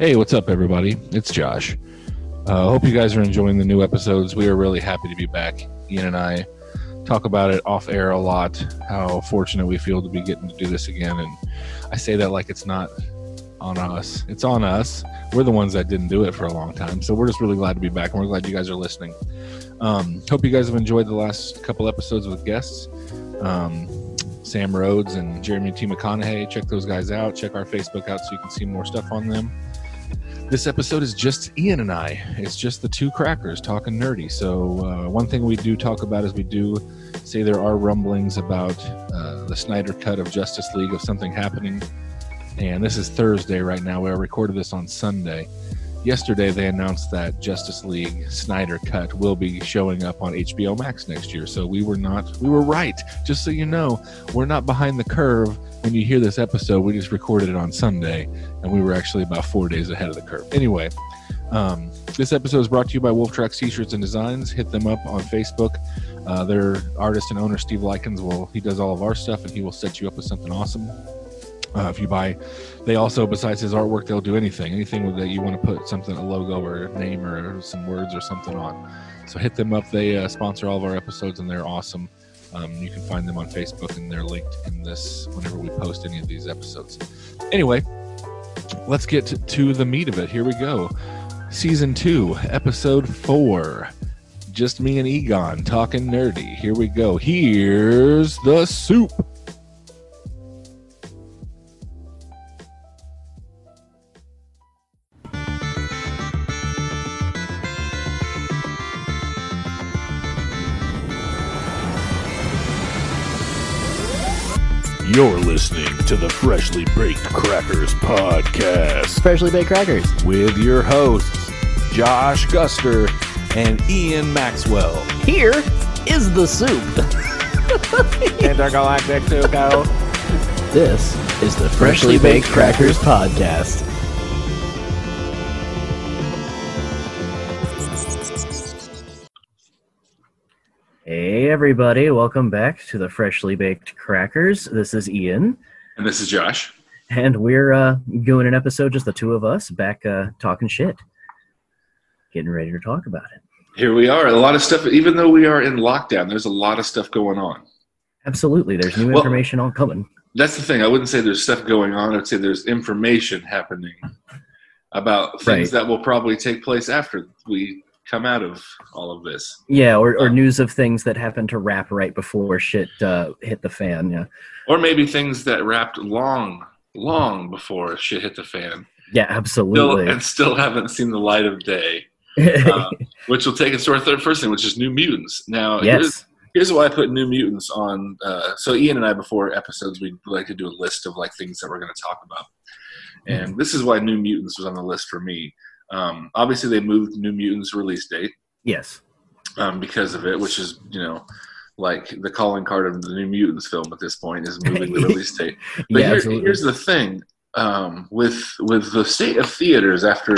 Hey, what's up, everybody? It's Josh. Uh, hope you guys are enjoying the new episodes. We are really happy to be back. Ian and I talk about it off air a lot, how fortunate we feel to be getting to do this again. And I say that like it's not on us, it's on us. We're the ones that didn't do it for a long time. So we're just really glad to be back and we're glad you guys are listening. Um, hope you guys have enjoyed the last couple episodes with guests. Um, Sam Rhodes and Jeremy T. McConaughey. Check those guys out. Check our Facebook out so you can see more stuff on them. This episode is just Ian and I. It's just the two crackers talking nerdy. So, uh, one thing we do talk about is we do say there are rumblings about uh, the Snyder cut of Justice League of something happening. And this is Thursday right now. We recorded this on Sunday. Yesterday, they announced that Justice League Snyder Cut will be showing up on HBO Max next year. So we were not, we were right. Just so you know, we're not behind the curve. When you hear this episode, we just recorded it on Sunday, and we were actually about four days ahead of the curve. Anyway, um, this episode is brought to you by Wolf Tracks T-shirts and Designs. Hit them up on Facebook. Uh, their artist and owner Steve Likens will he does all of our stuff, and he will set you up with something awesome. Uh, if you buy, they also besides his artwork, they'll do anything, anything that you want to put something, a logo or a name or some words or something on. So hit them up. They uh, sponsor all of our episodes, and they're awesome. Um, you can find them on Facebook, and they're linked in this whenever we post any of these episodes. Anyway, let's get to, to the meat of it. Here we go. Season two, episode four. Just me and Egon talking nerdy. Here we go. Here's the soup. You're listening to the Freshly Baked Crackers podcast Freshly baked crackers. with your hosts, Josh Guster and Ian Maxwell. Here is the soup. Intergalactic Tuco. This is the Freshly Baked Crackers podcast. Hey everybody, welcome back to the Freshly Baked Crackers. This is Ian, And this is Josh. and we're uh, doing an episode just the two of us back uh, talking shit, getting ready to talk about it. Here we are. A lot of stuff, even though we are in lockdown, there's a lot of stuff going on. Absolutely, there's new Well- information all coming. That's the thing. I wouldn't say there's stuff going on. I'd say there's information happening about things Right. that will probably take place after we come out of all of this. Yeah, or, or Um, news of things that happened to wrap right before shit uh, hit the fan. Yeah, Or maybe things that wrapped long, long before shit hit the fan. yeah, Still, absolutely. and still haven't seen the light of day. Uh, which will take us to our third first thing, which is New Mutants. Now, here's, yes, here's why I put New Mutants on. Uh, so Ian and I, before episodes, we like to do a list of like things that we're going to talk about, and this is why New Mutants was on the list for me. Um, obviously, they moved New Mutants release date yes, um, because of it, which is you know like the calling card of the New Mutants film at this point is moving the release date. But yeah, here- here's the thing um, with with the state of theaters after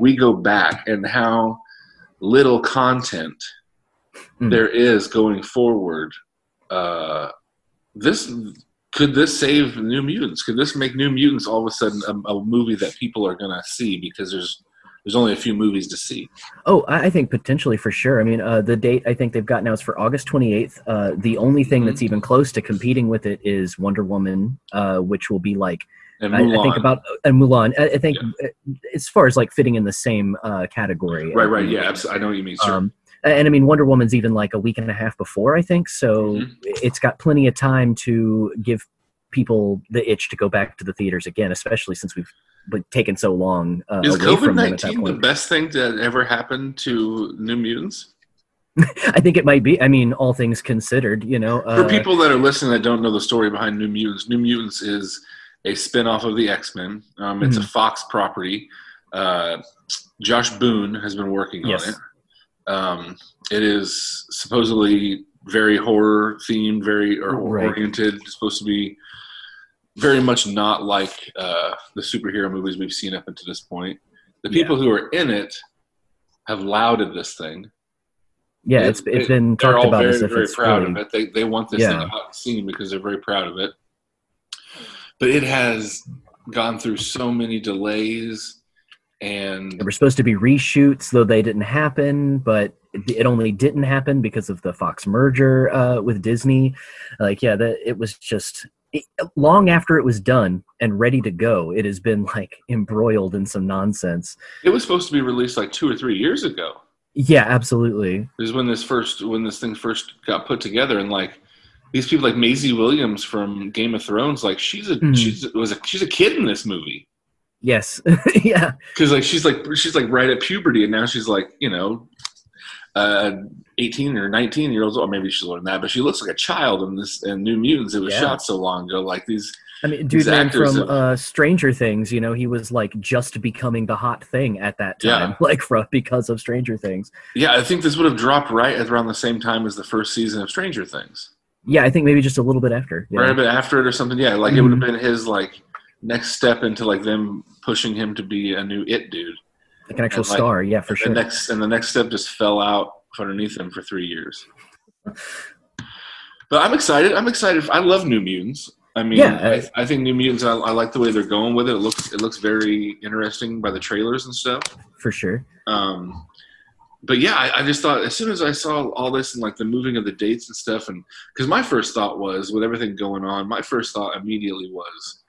we go back and how little content Mm. there is going forward. Uh, this could this save New Mutants? Could this make New Mutants all of a sudden a, a movie that people are going to see because there's there's only a few movies to see. Oh, I think potentially for sure. I mean, uh, the date I think they've got now is for August 28th. Uh, the only thing Mhm. that's even close to competing with it is Wonder Woman, uh, which will be like And I, I think about and Mulan. I, I think uh, as far as like fitting in the same uh, category. right, right, yeah, I know what you mean. Sure. Um, and I mean, Wonder Woman's even like a week and a half before, I think. So Mhm. it's got plenty of time to give people the itch to go back to the theaters again, especially since we've been taken so long uh, is COVID nineteen the best thing that ever happened to New Mutants? I think it might be. I mean, all things considered, you know. Uh, For people that are listening that don't know the story behind New Mutants, New Mutants is a spin-off of the X-Men. Um, it's Mm-hmm. a Fox property. Uh, Josh Boone has been working Yes. on it. Um, it is supposedly very horror themed, very or, Right. oriented. It's supposed to be very much not like uh, the superhero movies we've seen up until this point. The Yeah. people who are in it have lauded this thing. yeah, They- it's it's been they're talked all about very, as if very it's proud really, of it. They they want this Yeah. thing out seen because they're very proud of it. But it has gone through so many delays and There were supposed to be reshoots, though they didn't happen, but it it only didn't happen because of the Fox merger uh, with Disney. Like, yeah, that it was just it, long after it was done and ready to go. It has been like embroiled in some nonsense. it was supposed to be released like two or three years ago. Yeah, absolutely. is when this first when this thing first got put together and like these people like Maisie Williams from Game of Thrones like she's a Mhm. she's was a she's a kid in this movie Yes, yeah, because like she's like she's like right at puberty and now she's like you know uh 18 or 19 years old or maybe she's older than that but she looks like a child in this in New Mutants it was Yeah. shot so long ago like these I mean, dude, man, from have- uh, Stranger Things, you know, he was like just becoming the hot thing at that time, Yeah. like from because of Stranger Things. yeah I think this would have dropped right at around the same time as the first season of Stranger Things Yeah, I think maybe just a little bit after. Yeah. right a bit after it or something yeah like it would have Mhm. been his like next step into like them pushing him to be a new it dude like an actual like, star. Yeah, for the sure. next and the next step just fell out underneath him for three years. But I'm excited. I'm excited. I love New Mutants. I mean, Yeah, I, I think New Mutants. I, I like the way they're going with it. It looks it looks very interesting by the trailers and stuff. for sure. Um, but yeah, I, I just thought as soon as I saw all this and like the moving of the dates and stuff, and because my first thought was with everything going on, my first thought immediately was,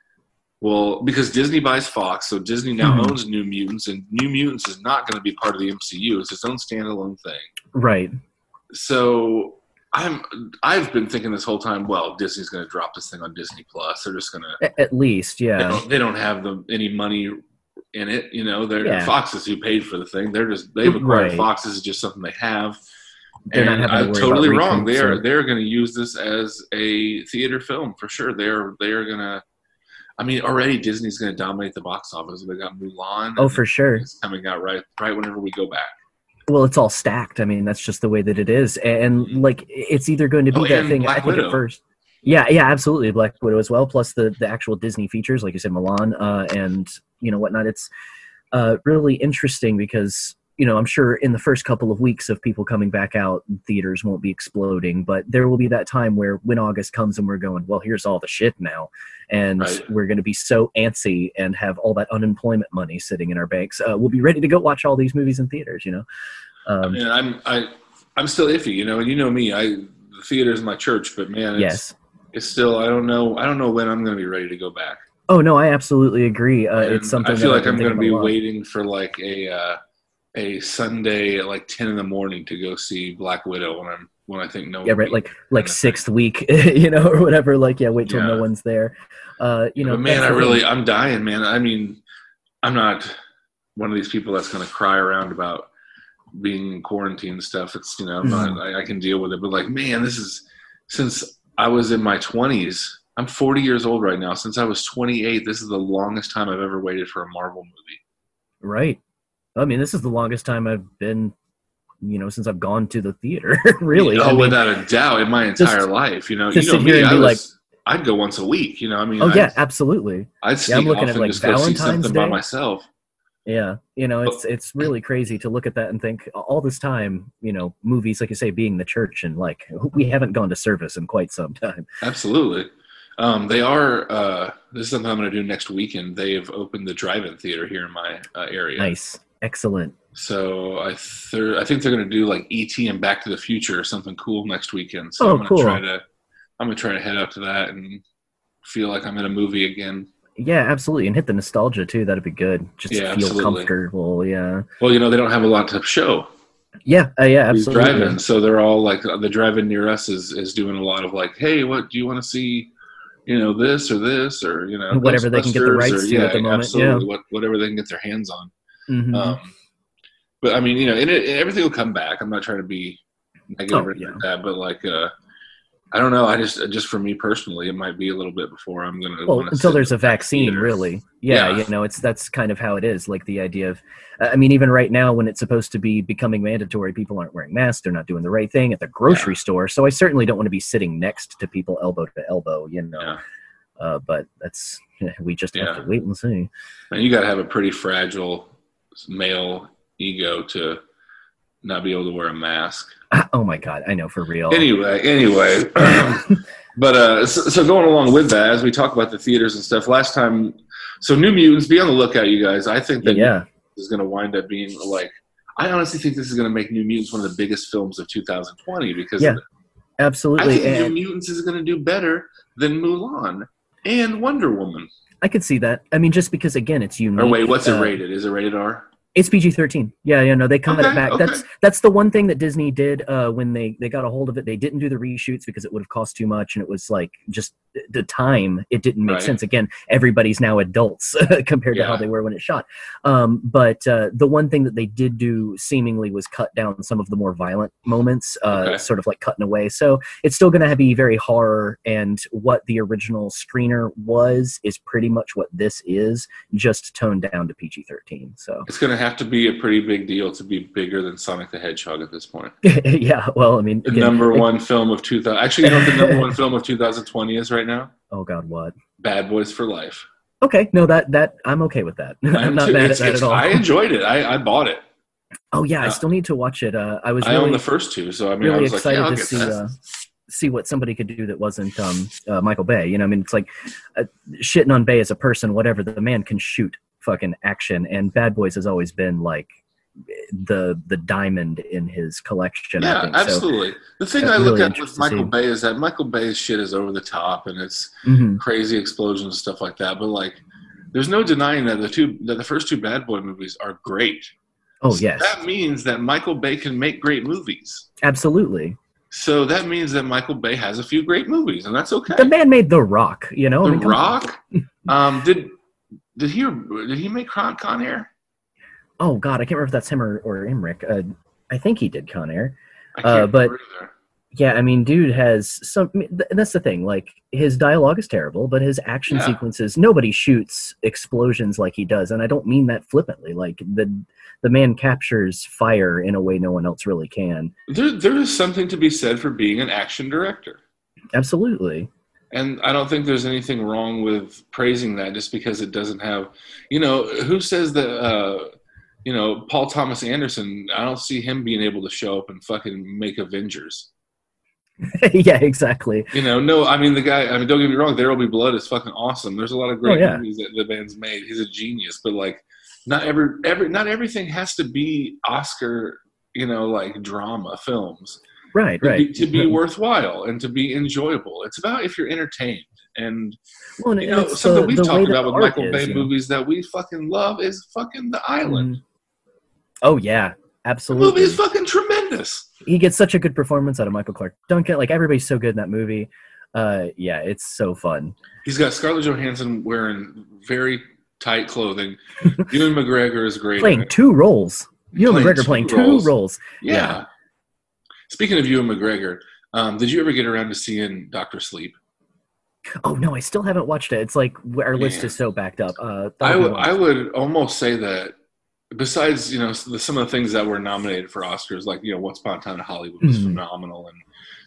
well, because Disney buys Fox, so Disney now Mhm. owns New Mutants, and New Mutants is not going to be part of the MCU. It's its own standalone thing. Right. So I'm I've been thinking this whole time. Well, Disney's going to drop this thing on Disney Plus. They're just going to At least, they, yeah. don't, they don't have the, any money in it. You know, they're Yeah. Fox is who paid for the thing. They're just they've acquired Right. Fox. This is just something they have. They're and I'm worry totally wrong. They are they're going to use this as a theater film for sure. They're they are going to. I mean, already Disney's going to dominate the box office. They got Mulan. Oh, for sure. It's coming out right right whenever we go back. Well, it's all stacked. I mean, that's just the way that it is, and like it's either going to be Oh, that thing. Black I think Widow. at first. Yeah, yeah, absolutely, Black Widow as well. Plus the the actual Disney features, like you said, Milan, uh, and you know whatnot. It's uh, really interesting because you know I'm sure in the first couple of weeks of people coming back out, theaters won't be exploding, but there will be that time where when August comes and we're going, well, here's all the shit now, and Right. we're going to be so antsy and have all that unemployment money sitting in our banks. Uh, we'll be ready to go watch all these movies in theaters. You know. I Um, mean, I'm I I'm still iffy, you know, and you know me. I the theater's my church, but man, it's, yes. it's still I don't know I don't know when I'm going to be ready to go back. Oh no, I absolutely agree. Uh, it's something I feel like I'm going to be waiting for like a uh, a Sunday at like 10 in the morning to go see Black Widow when I'm when I think no Yeah, right. Like like sixth week, you know, or whatever. Like yeah, wait till no one's there. Uh, you know, but man, I really thing. I'm dying, man. I mean, I'm not one of these people that's going to cry around about being in quarantine stuff. It's you know Mm-hmm. not, I, I can deal with it, but like man, this is since I was in my 20s. I'm 40 years old right now. Since I was 28, this is the longest time I've ever waited for a Marvel movie. right. I mean, this is the longest time I've been, you know, since I've gone to the theater. really. Oh, I mean, without a doubt, in my just entire life. You know, you know sit here me. and I be was. I'd go once a week. You know, I mean, oh I'd, yeah, absolutely. I'd sneak I'm looking off at, like, just Valentine's something by Day. myself. Yeah, you know, it's it's really crazy to look at that and think all this time, you know, movies like you say being the church and like we haven't gone to service in quite some time. Absolutely. Um, they are. Uh, this is something I'm going to do next weekend. They have opened the drive-in theater here in my uh, area. Nice, excellent. So I thir- I think they're going to do like ET and Back to the Future or something cool next weekend. So Oh, I'm going to cool. try to I'm going to try to head up to that and feel like I'm in a movie again. Yeah, absolutely, and hit the nostalgia too. That'd be good. Just Yeah, feel absolutely. comfortable. Yeah, Well, you know they don't have a lot to show. yeah, uh, yeah, absolutely. drive-in. So they're all like the drive-in near us is is doing a lot of like, hey, what do you want to see? You know, this or this or you know, Whatever they can get the rights or- to at the moment, Absolutely, what, whatever they can get their hands on. Mhm. Um, but I mean, you know, and, it, and everything will come back. I'm not trying to be negative Oh, or yeah. like that, but like, uh, I don't know. I just, just for me personally, it might be a little bit before I'm gonna. well until there's a in the back vaccine theater. really yeah, Yeah. you know it's that's kind of how it is like the idea of i mean even right now when it's supposed to be becoming mandatory people aren't wearing masks they're not doing the right thing at the grocery store so i certainly don't want to be sitting next to people elbow to elbow you know Yeah. uh, but that's we just have to wait and see And you got to have a pretty fragile male ego to not be able to wear a mask. oh my god i know for real Anyway, anyway, but uh, so, so going along with that, as we talk about the theaters and stuff, last time, so New Mutants, be on the lookout, you guys. I think that yeah is going to wind up being like. I honestly think this is going to make New Mutants one of the biggest films of 2020 because Yeah. Absolutely. I think New Mutants is going to do better than Mulan and Wonder Woman. I could see that. I mean, just because again, it's unique. Or wait, what's it uh, rated? Is it rated R? It's PG thirteen. Yeah, yeah, no, they cut Okay, it back. okay. That's that's the one thing that Disney did uh, when they they got a hold of it. They didn't do the reshoots because it would have cost too much, and it was like just the time. It didn't make Right. sense. Again, everybody's now adults compared to how they were when it shot. Um, but uh, the one thing that they did do seemingly was cut down some of the more violent moments, uh, Okay. sort of like cutting away. So it's still going to be very horror, and what the original screener was is pretty much what this is, just toned down to PG thirteen. So. It's going to have to be a pretty big deal to be bigger than Sonic the Hedgehog at this point. yeah, well, I mean, The again, number it- one film of 2000. Actually, you know what the number one film of 2020 is right now? Oh God, what? Bad Boys for Life. Okay, no, that that I'm okay with that. I I'm not too. mad at that at all. I enjoyed it. I, I bought it. oh yeah, I uh, still need to watch it. Uh, I was I own the first two, so I mean, I really was like, excited yeah, I'll to see uh, see what somebody could do that wasn't um, uh, Michael Bay. You know, I mean, it's like uh, shitting on Bay as a person, whatever. The man can shoot fucking action, and Bad Boys has always been like the the diamond in his collection. I yeah, think. So, absolutely. the thing I look really at with Michael. Bay is that Michael Bay's shit is over the top and it's mhm. crazy explosions and stuff like that. But like, there's no denying that the two, that the first two Bad Boy movies are great. Oh So yes, That means that Michael Bay can make great movies. absolutely. So that means that Michael Bay has a few great movies, and that's okay. The man made The Rock. You know, I The mean. Rock. Um, did did he did he make Con, Con Air? Oh God, I can't remember if that's him or, or Emmerich. Uh, I think he did Con Air. Uh, but- Yeah, I mean, dude has some. That's the thing. Like his dialogue is terrible, but his action Yeah. sequences, nobody shoots explosions like he does, and I don't mean that flippantly. Like the the man captures fire in a way no one else really can. there there is something to be said for being an action director. Absolutely. And I don't think there's anything wrong with praising that just because it doesn't have, you know, who says that, uh, you know, Paul Thomas Anderson, I don't see him being able to show up and fucking make Avengers. yeah, exactly. You know, no, I mean, the guy, I mean, don't get me wrong, There Will Be Blood is fucking awesome. There's a lot of great Oh, yeah. movies that the band's made. He's a genius, but like, not every, every, not everything has to be Oscar, you know, like drama films. Right, to right. be, to be worthwhile and to be enjoyable. It's about if you're entertained. And Well, and you know, something the- we've the talked about with Michael is, Bay know. movies that we fucking love is fucking The Island. Mhm. Oh yeah, absolutely. The movie is fucking tremendous. he gets such a good performance out of Michael Clarke Duncan. Like everybody's so good in that movie. Uh, yeah, it's so fun. He's got Scarlett Johansson wearing very tight clothing. Ewan McGregor is great. Playing two roles. Ewan Playing McGregor two playing two roles. roles. Yeah. yeah. Speaking of Ewan McGregor, um, did you ever get around to seeing Doctor Sleep? Oh no, I still haven't watched it. It's like our list Man. is so backed up. Uh, I would. I would almost say that besides you know some of the things that were nominated for Oscars, like you know Once Upon a Time in Hollywood was Mhm. phenomenal and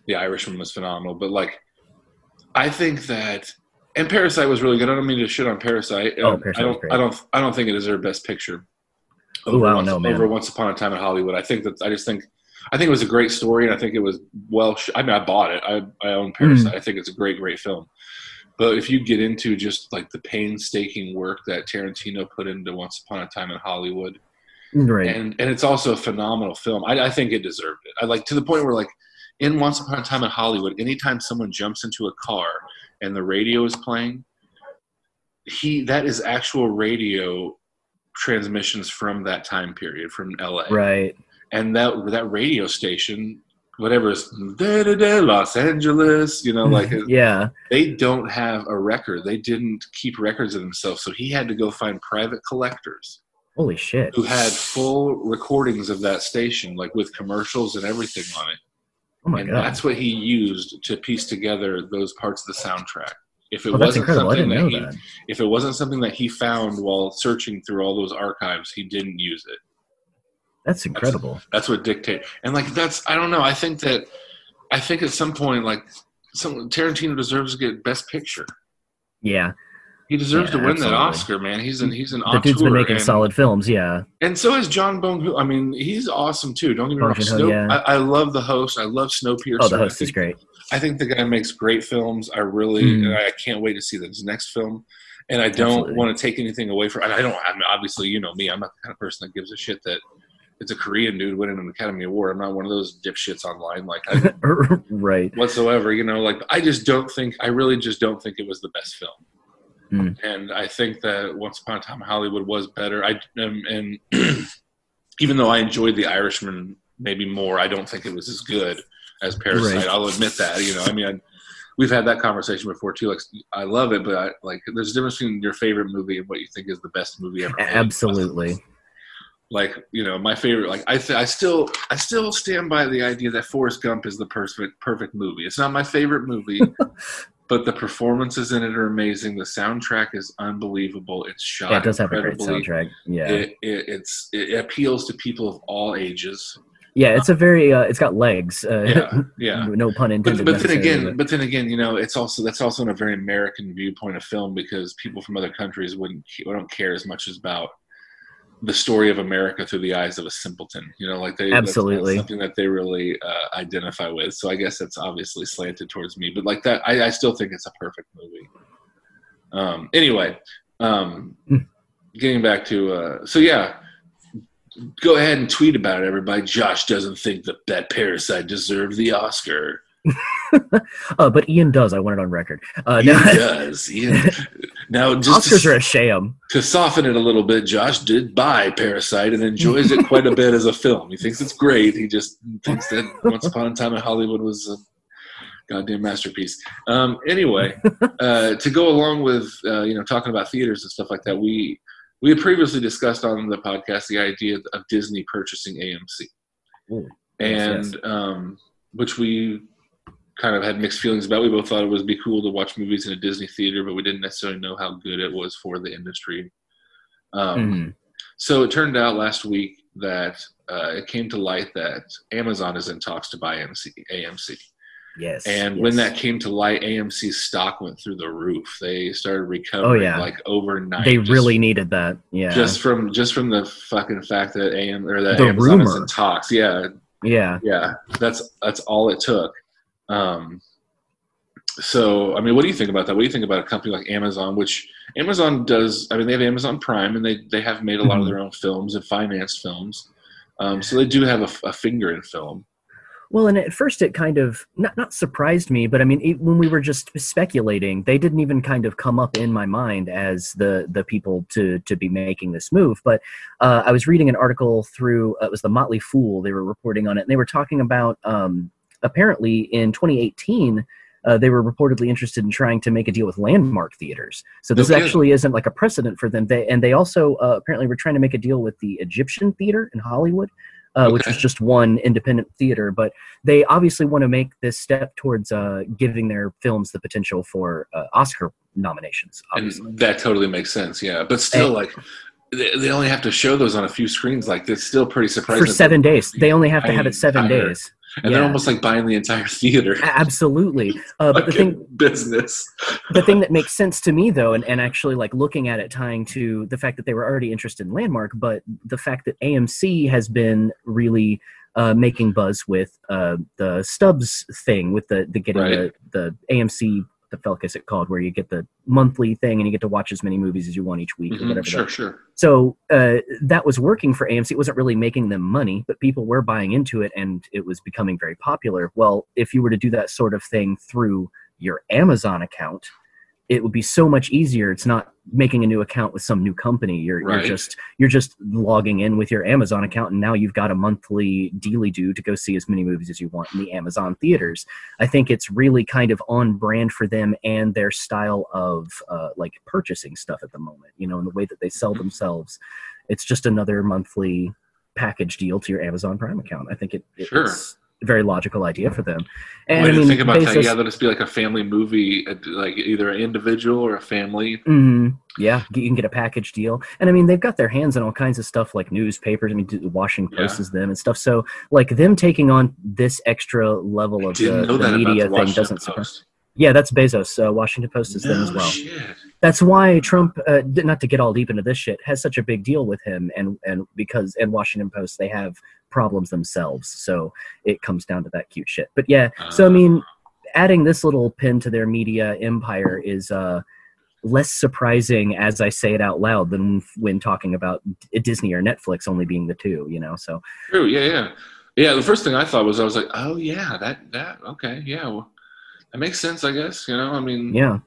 The Irishman was phenomenal, but like I think that and Parasite was really good. I don't mean to shit on Parasite. Oh, Parasite I don't. I don't I don't think it is their best picture. Ooh, I don't Once, know, man. over Once Upon a Time in Hollywood. I think that I just think I think it was a great story, and I think it was well. Sh- I mean, I bought it. I I own Parasite. Mm. I think it's a great, great film. But if you get into just like the painstaking work that Tarantino put into Once Upon a Time in Hollywood, right. and and it's also a phenomenal film. I, I think it deserved it. I like to the point where like in Once Upon a Time in Hollywood, anytime someone jumps into a car and the radio is playing, he that is actual radio transmissions from that time period from LA right. and that that radio station whatever is da, da, da, los angeles you know like yeah. they don't have a record they didn't keep records of themselves so he had to go find private collectors Holy shit. who had full recordings of that station like with commercials and everything on it Oh my and god. that's what he used to piece together those parts of the soundtrack if it Oh, wasn't something that he that. if it wasn't something that he found while searching through all those archives he didn't use it That's incredible. That's what dictate. And like that's I don't know. I think that I think at some point like some Tarantino deserves to get Best Picture. Yeah. He deserves Yeah, to win that. Oscar, man. He's an he's an The dude's been making and, solid films. Yeah. And so is John Bong. I mean, he's awesome too. Don't get me wrong. Snow, yeah. I, I love the host. I love Snowpiercer. Oh, the host think, is great. I think the guy makes great films. I really, Mm. I can't wait to see his next film. and I don't Absolutely. want to take anything away from. I don't. I mean, obviously, you know me. I'm not the kind of person that gives a shit that it's a Korean dude winning an Academy Award. I'm not one of those dipshits online, like I, right. whatsoever. You know, like I just don't think. I really just don't think it was the best film. Mm. And I think that Once Upon a Time Hollywood was better. I um, and even though I enjoyed The Irishman maybe more, I don't think it was as good as Parasite. Right. I'll admit that. You know, I mean, I, we've had that conversation before too. Like, I love it, but I, like, there's a difference between your favorite movie and what you think is the best movie ever. made. Like, you know, my favorite. Like, I, th- I still, I still stand by the idea that Forrest Gump is the perfect, perfect movie. It's not my favorite movie. But the performances in it are amazing. The soundtrack is unbelievable. It's shot. Yeah, it does have a great soundtrack. Yeah. It, it, it's it appeals to people of all ages. yeah, it's a very uh, it's got legs. Uh, Yeah, yeah. no pun intended. But, but then again, but then again, you know, it's also that's also in a very American viewpoint of film because people from other countries wouldn't don't care as much as about the story of America through the eyes of a simpleton. You know, like they Absolutely. something that they really uh, identify with. So I guess that's obviously slanted towards me, but like that, I, I still think it's a perfect movie. Um, anyway, um, Hmm. getting back to uh, so yeah. Go ahead and tweet about it, everybody. Josh doesn't think that that Parasite deserved the Oscar. uh, but Ian does. I want it on record. Uh, He no, does. He, now, just Oscars to, are a sham. to soften it a little bit, Josh did buy Parasite and enjoys it quite a bit as a film. He thinks it's great. He just thinks that Once Upon a Time in Hollywood was a goddamn masterpiece. Um, anyway, uh, to go along with uh, you know talking about theaters and stuff like that, we we had previously discussed on the podcast the idea of Disney purchasing AMC, Ooh, yes, and um, which we kind of had mixed feelings about. We both thought it would be cool to watch movies in a Disney theater, but we didn't necessarily know how good it was for the industry. Um, Mhm. So it turned out last week that uh, it came to light that Amazon is in talks to buy AMC. AMC. Yes. And yes. when that came to light, AMC's stock went through the roof. They started recovering Oh, yeah. like overnight. they just- really needed that. Yeah. just from just from the fucking fact that AM or that The Amazon is in talks. Yeah, yeah. yeah. That's that's all it took. Um, so I mean, what do you think about that? What do you think about a company like Amazon, which Amazon does? I mean, they have Amazon Prime, and they they have made a lot of Mhm. their own films and financed films. Um, so they do have a finger in film. Well, and at first it kind of not not surprised me, but I mean, it, when we were just speculating, they didn't even kind of come up in my mind as the the people to to be making this move. But uh, I was reading an article through uh, it was the Motley Fool. They were reporting on it, and they were talking about um, apparently in 2018. Uh, they were reportedly interested in trying to make a deal with landmark theaters. So this Okay. actually isn't like a precedent for them. They and they also uh, apparently were trying to make a deal with the Egyptian Theater in Hollywood, uh, which Okay. was just one independent theater. But they obviously want to make this step towards uh, giving their films the potential for uh, Oscar nominations. Obviously. And that totally makes sense. Yeah, but still, And- like they, they only have to show those on a few screens. Like it's still pretty surprising. for seven days, they only have to have it seven I days. And they're almost like buying the entire theater. Absolutely, uh, but the thing business. the thing that makes sense to me though and, and actually like looking at it tying to the fact that they were already interested in landmark but the fact that amc has been really uh, making buzz with uh, the stubs thing with the, the getting Right. the, the amc the fuck is it called where you get the monthly thing and you get to watch as many movies as you want each week or Mhm, whatever Sure, sure. so uh, that was working for AMC. It wasn't really making them money, but people were buying into it, and it was becoming very popular. Well, if you were to do that sort of thing through your Amazon account, it would be so much easier. It's not making a new account with some new company. You're, Right. you're just you're just logging in with your Amazon account, and now you've got a monthly dealy do to go see as many movies as you want in the Amazon theaters. I think it's really kind of on brand for them and their style of uh, like purchasing stuff at the moment. You know, in the way that they sell Mm-hmm. themselves, it's just another monthly package deal to your Amazon Prime account. I think it, it- Sure. it's very logical idea for them. And Way I mean, think about that. Bezos- Yeah, let us be like a family movie, uh, like either an individual or a family. Mhm. Yeah, you can get a package deal, and I mean they've got their hands on all kinds of stuff like newspapers. I mean, the Washington Post Yeah. is them and stuff. So like them taking on this extra level of the, the media thing doesn't surprise. Yeah, that's Bezos. Uh, Washington Post is them as well. shit. That's why Trump, uh, not to get all deep into this shit, has such a big deal with him, and and because and Washington Post they have problems themselves, so it comes down to that cute shit. But yeah, so I mean, adding this little pin to their media empire is uh less surprising as I say it out loud than when talking about Disney or Netflix only being the two. You know, so True. Yeah, yeah, yeah. The first thing I thought was I was like, oh yeah, that that okay, yeah, well, that makes sense, I guess. You know, I mean, yeah,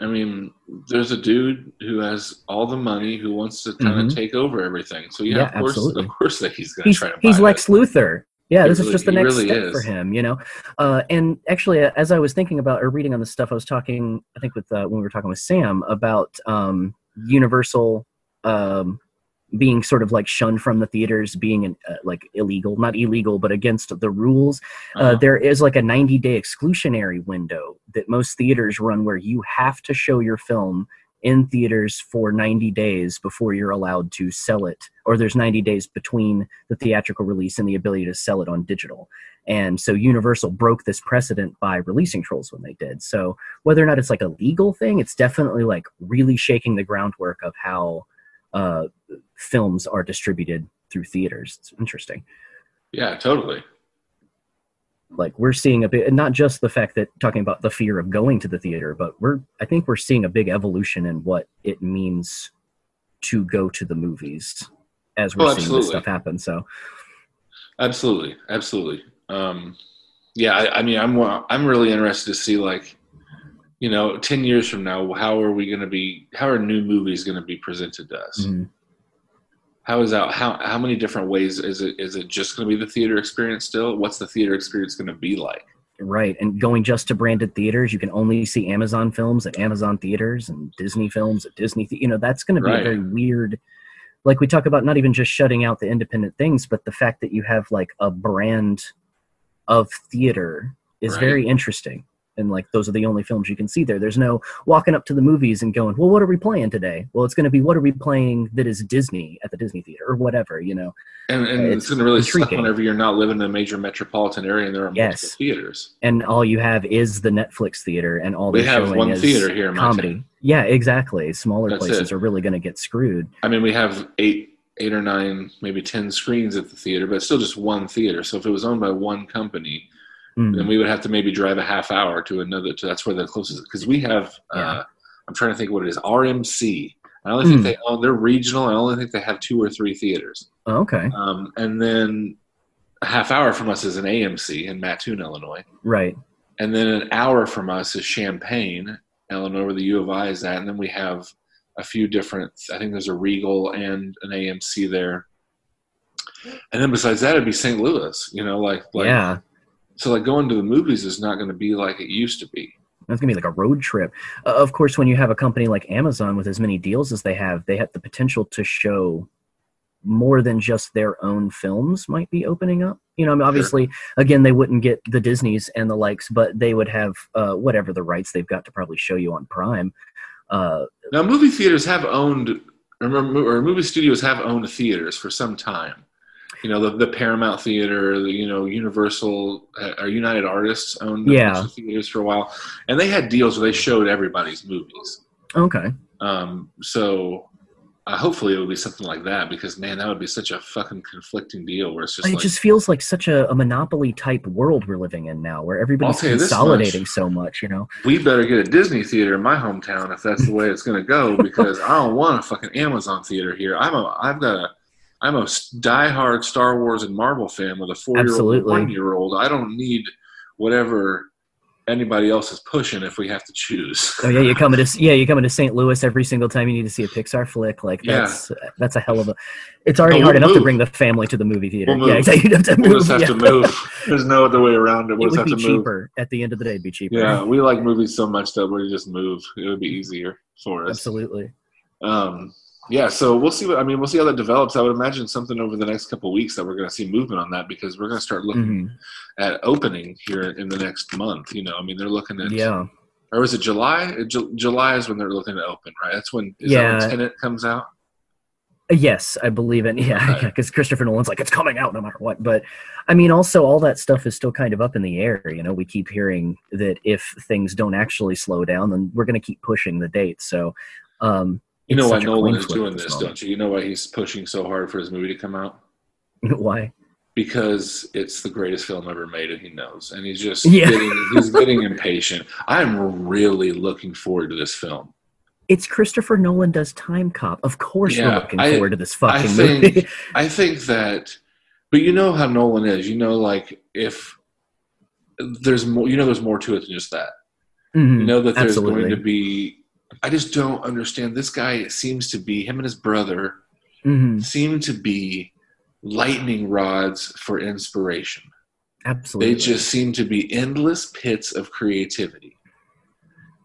I mean, there's a dude who has all the money who wants to kind of Mhm. take over everything. So yeah, Yeah, of course, absolutely. of course, that he's going to he's try to. he's Lex. Luthor. Yeah, He this really- is just the next really step is. for him, you know. Uh, and actually, uh, as I was thinking about or reading on this stuff, I was talking, I think, with uh, when we were talking with Sam about um, Universal um, being sort of like shunned from the theaters, being an, uh, like illegal, not illegal, but against the rules. Uh, Uh-huh. there is like a 90 day exclusionary window that most theaters run where you have to show your film in theaters for 90 days before you're allowed to sell it or there's 90 days between the theatrical release and the ability to sell it on digital and so universal broke this precedent by releasing trolls when they did so whether or not it's like a legal thing it's definitely like really shaking the groundwork of how uh, films are distributed through theaters it's interesting Yeah, totally. like we're seeing a bit not just the fact that talking about the fear of going to the theater but we're i think we're seeing a big evolution in what it means to go to the movies as we're Oh, seeing this stuff happen so Absolutely, absolutely. Um, yeah, I, I mean, I'm I'm really interested to see like, you know, ten years from now, how are we going to be? How are new movies going to be presented to us? mhm. How is that? How how many different ways is it? Is it just going to be the theater experience still? What's the theater experience going to be like? right and going just to branded theaters you can only see amazon films at amazon theaters and disney films at disney the- you know that's going to be Right. a very weird like we talk about not even just shutting out the independent things but the fact that you have like a brand of theater is Right. very interesting and like those are the only films you can see there there's no walking up to the movies and going well what are we playing today well it's going to be what are we playing that is disney at the disney theater or whatever you know And, and uh, it's, It's going to really suck whenever you're not living in a major metropolitan area and there are multiple Yes. theaters. and all you have is the netflix theater and all We have one is theater here in comedy yeah exactly smaller That's places it. are really going to get screwed I mean, we have eight, eight or nine, maybe ten screens at the theater, but it's still just one theater. So if it was owned by one company, Mm. then we would have to maybe drive a half hour to another. To that's where the closest. Because we have, uh, I'm trying to think what it is. RMC. I only think Mm. they own. They're regional. I only think they have two or three theaters. Oh, okay Um, and then a half hour from us is an AMC in Mattoon, Illinois. right And then an hour from us is Champaign, Illinois, where the U of I is at. And then we have a few different, I think there's a Regal and an AMC there. And then besides that, it'd be St. Louis, you know, like, like yeah so like going to the movies is not going to be like it used to be. That's gonna be like a road trip. Uh, of course, when you have a company like Amazon with as many deals as they have, they have the potential to show more than just their own films might be opening up. You know, I mean, obviously, again, they wouldn't get the Disneys and the likes, but they would have uh, whatever the rights they've got to probably show you on Prime. Uh, Now, movie theaters have owned, or movie studios have owned theaters for some time. You know, the, the Paramount Theater, the, you know, Universal uh, or United Artists owned Yeah. theaters for a while, and they had deals where they showed everybody's movies. okay, Um, so uh, hopefully it would be something like that because man, that would be such a fucking conflicting deal where it's just it like, just feels like such a, a monopoly type world we're living in now, where everybody's tell you this consolidating much. so much. You know, we better get a Disney theater in my hometown if that's the way it's going to go because I don't want a fucking Amazon theater here. I'm a I've got a I'm a diehard Star Wars and Marvel fan with a four year old one year old. I don't need whatever anybody else is pushing if we have to choose. Oh yeah, you're coming to yeah, you're coming to St. Louis every single time you need to see a Pixar flick. Like Yeah. that's that's a hell of a. It's already Oh, hard we'll enough to bring the family to the movie theater. We'll Yeah, exactly. You'd have to move. We'll just have yeah. to move. There's no other way around it. We'll It would have be to move. cheaper at the end of the day. It'd be cheaper. Yeah, we like movies so much that we just move. It would be easier for us. absolutely. Um, yeah, so we'll see what I mean. We'll see how that develops. I would imagine something over the next couple of weeks that we're going to see movement on that because we're going to start looking Mhm. at opening here in the next month. You know, I mean, they're looking at Yeah, or is it July? Ju- July is when they're looking to open, right? That's when is Yeah. that when Tenet comes out. Yes, I believe it. Yeah, because Christopher Nolan's like it's coming out no matter what. But I mean, also all that stuff is still kind of up in the air. You know, we keep hearing that if things don't actually slow down, then we're going to keep pushing the date. So. Um, You know why Nolan is doing this, moment. don't you? You know why he's pushing so hard for his movie to come out Why? because it's the greatest film ever made, and he knows, and he's just Yeah. getting he's getting impatient. I'm really looking forward to this film. It's Christopher Nolan does Time Cop. Of course, Yeah, we're looking I- forward to this I fucking think- movie. I think that, but you know how Nolan is. You know, like if there's more, you know, there's more to it than just that. Mhm, You know that there's absolutely. going to be. I just don't understand. This guy seems to be him and his brother Mhm, seem to be lightning rods for inspiration. absolutely. They just seem to be endless pits of creativity.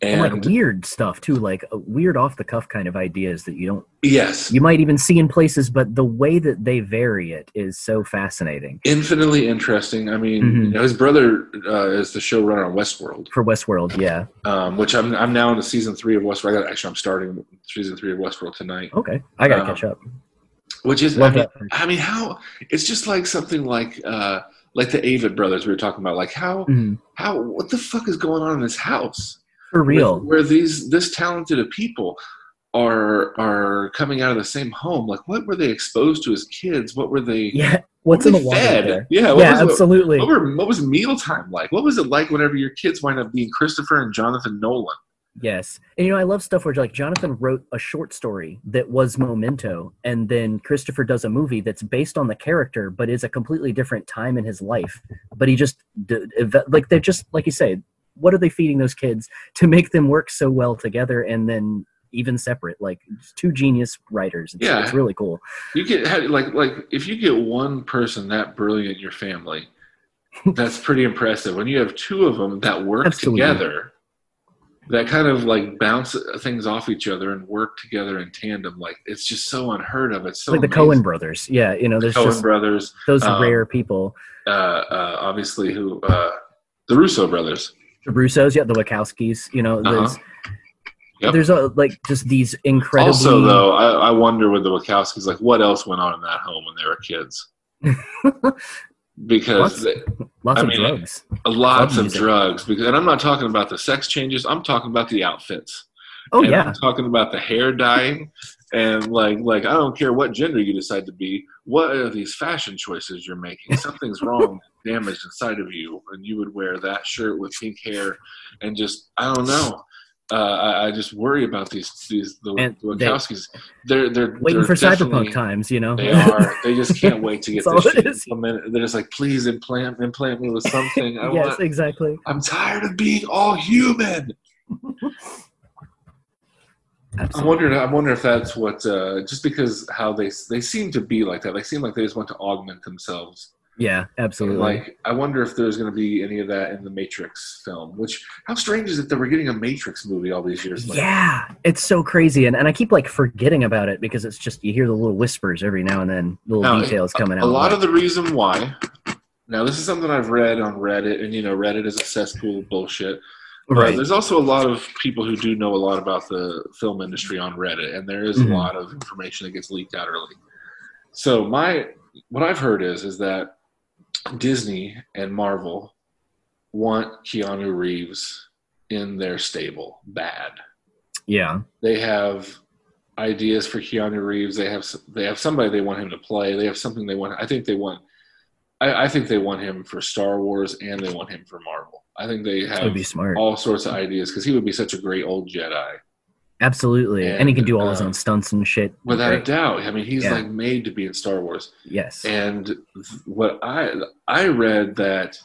And like weird stuff too, like uh, weird off the cuff kind of ideas that you don't, yes, you might even see in places, but the way that they vary it is so fascinating. infinitely interesting. I mean, Mhm. you know, his brother uh, is the showrunner on Westworld. For Westworld, yeah. um, which I'm I'm now into season three of Westworld. I got, actually, I'm starting season three of Westworld tonight. Okay, I gotta Um, catch up. Which is, I mean. I mean, how it's just like something like uh, like the Avid brothers we were talking about. Like how Mhm. how what the fuck is going on in this house? For real. where, where these this talented of people are are coming out of the same home. Like what were they exposed to as kids? What were they? Yeah. What's what in the they water? Yeah, what Yeah, was, absolutely. What, were what was mealtime like? What was it like whenever your kids wind up being Christopher and Jonathan Nolan? Yes. And you know, I love stuff where like Jonathan wrote a short story that was Memento, and then Christopher does a movie that's based on the character, but is a completely different time in his life. But he just, like, they're just, like you say, what are they feeding those kids to make them work so well together and then even separate? Like, two genius writers. It's, Yeah. it's really cool. You get like like if you get one person that brilliant in your family, that's pretty impressive. When you have two of them that work Absolutely. together, that kind of like bounce things off each other and work together in tandem, like it's just so unheard of. It's so like the. Coen brothers. Yeah. You know, there's Coen just brothers, those um, rare people. uh, uh, obviously who uh, the Russo brothers. The Russos, yeah, the Wachowskis, you know, Uh-huh. there's, Yep. there's a, like just these incredible. Also, though, I, I wonder with the Wachowskis, like what else went on in that home when they were kids? Because Lots- Lots I of mean, drugs. lots of music. drugs because and i'm not talking about the sex changes i'm talking about the outfits Oh And yeah, i'm talking about the hair dyeing and like like i don't care what gender you decide to be what are these fashion choices you're making something's wrong damaged inside of you and you would wear that shirt with pink hair and just i don't know uh, I, I just worry about these these the, And the they- Wachowskis. They're they're waiting they're for cyberpunk times, you know. They are. They just can't wait to get this shit implemented. They're just like, please implant implant me with something. I yes, want exactly. I'm tired of being all human. I Absolutely. wonder. I wonder if that's what. Uh, just because how they they seem to be like that. They seem like they just want to augment themselves. Yeah, absolutely. Like I wonder if there's going to be any of that in the Matrix film. Which how strange is it that we're getting a Matrix movie all these years later? yeah, it's so crazy, and, and I keep like forgetting about it because it's just you hear the little whispers every now and then, little Now, details coming out. A lot of the reason why. Now this is something I've read on Reddit, and you know Reddit is a cesspool of bullshit. Right. there's also a lot of people who do know a lot about the film industry on Reddit, and there is Mhm. a lot of information that gets leaked out early. So my what I've heard is is that Disney and Marvel want Keanu Reeves in their stable bad. Yeah, They have ideas for Keanu Reeves. They have they have somebody they want him to play. They have something they want. I think they want. I, I think they want him for Star Wars and they want him for Marvel. I think they have all sorts of ideas because he would be such a great old Jedi. Absolutely, and, he can do all his uh, own stunts and shit. Without a doubt. I mean, he's Yeah. like made to be in Star Wars. Yes. And what I I read that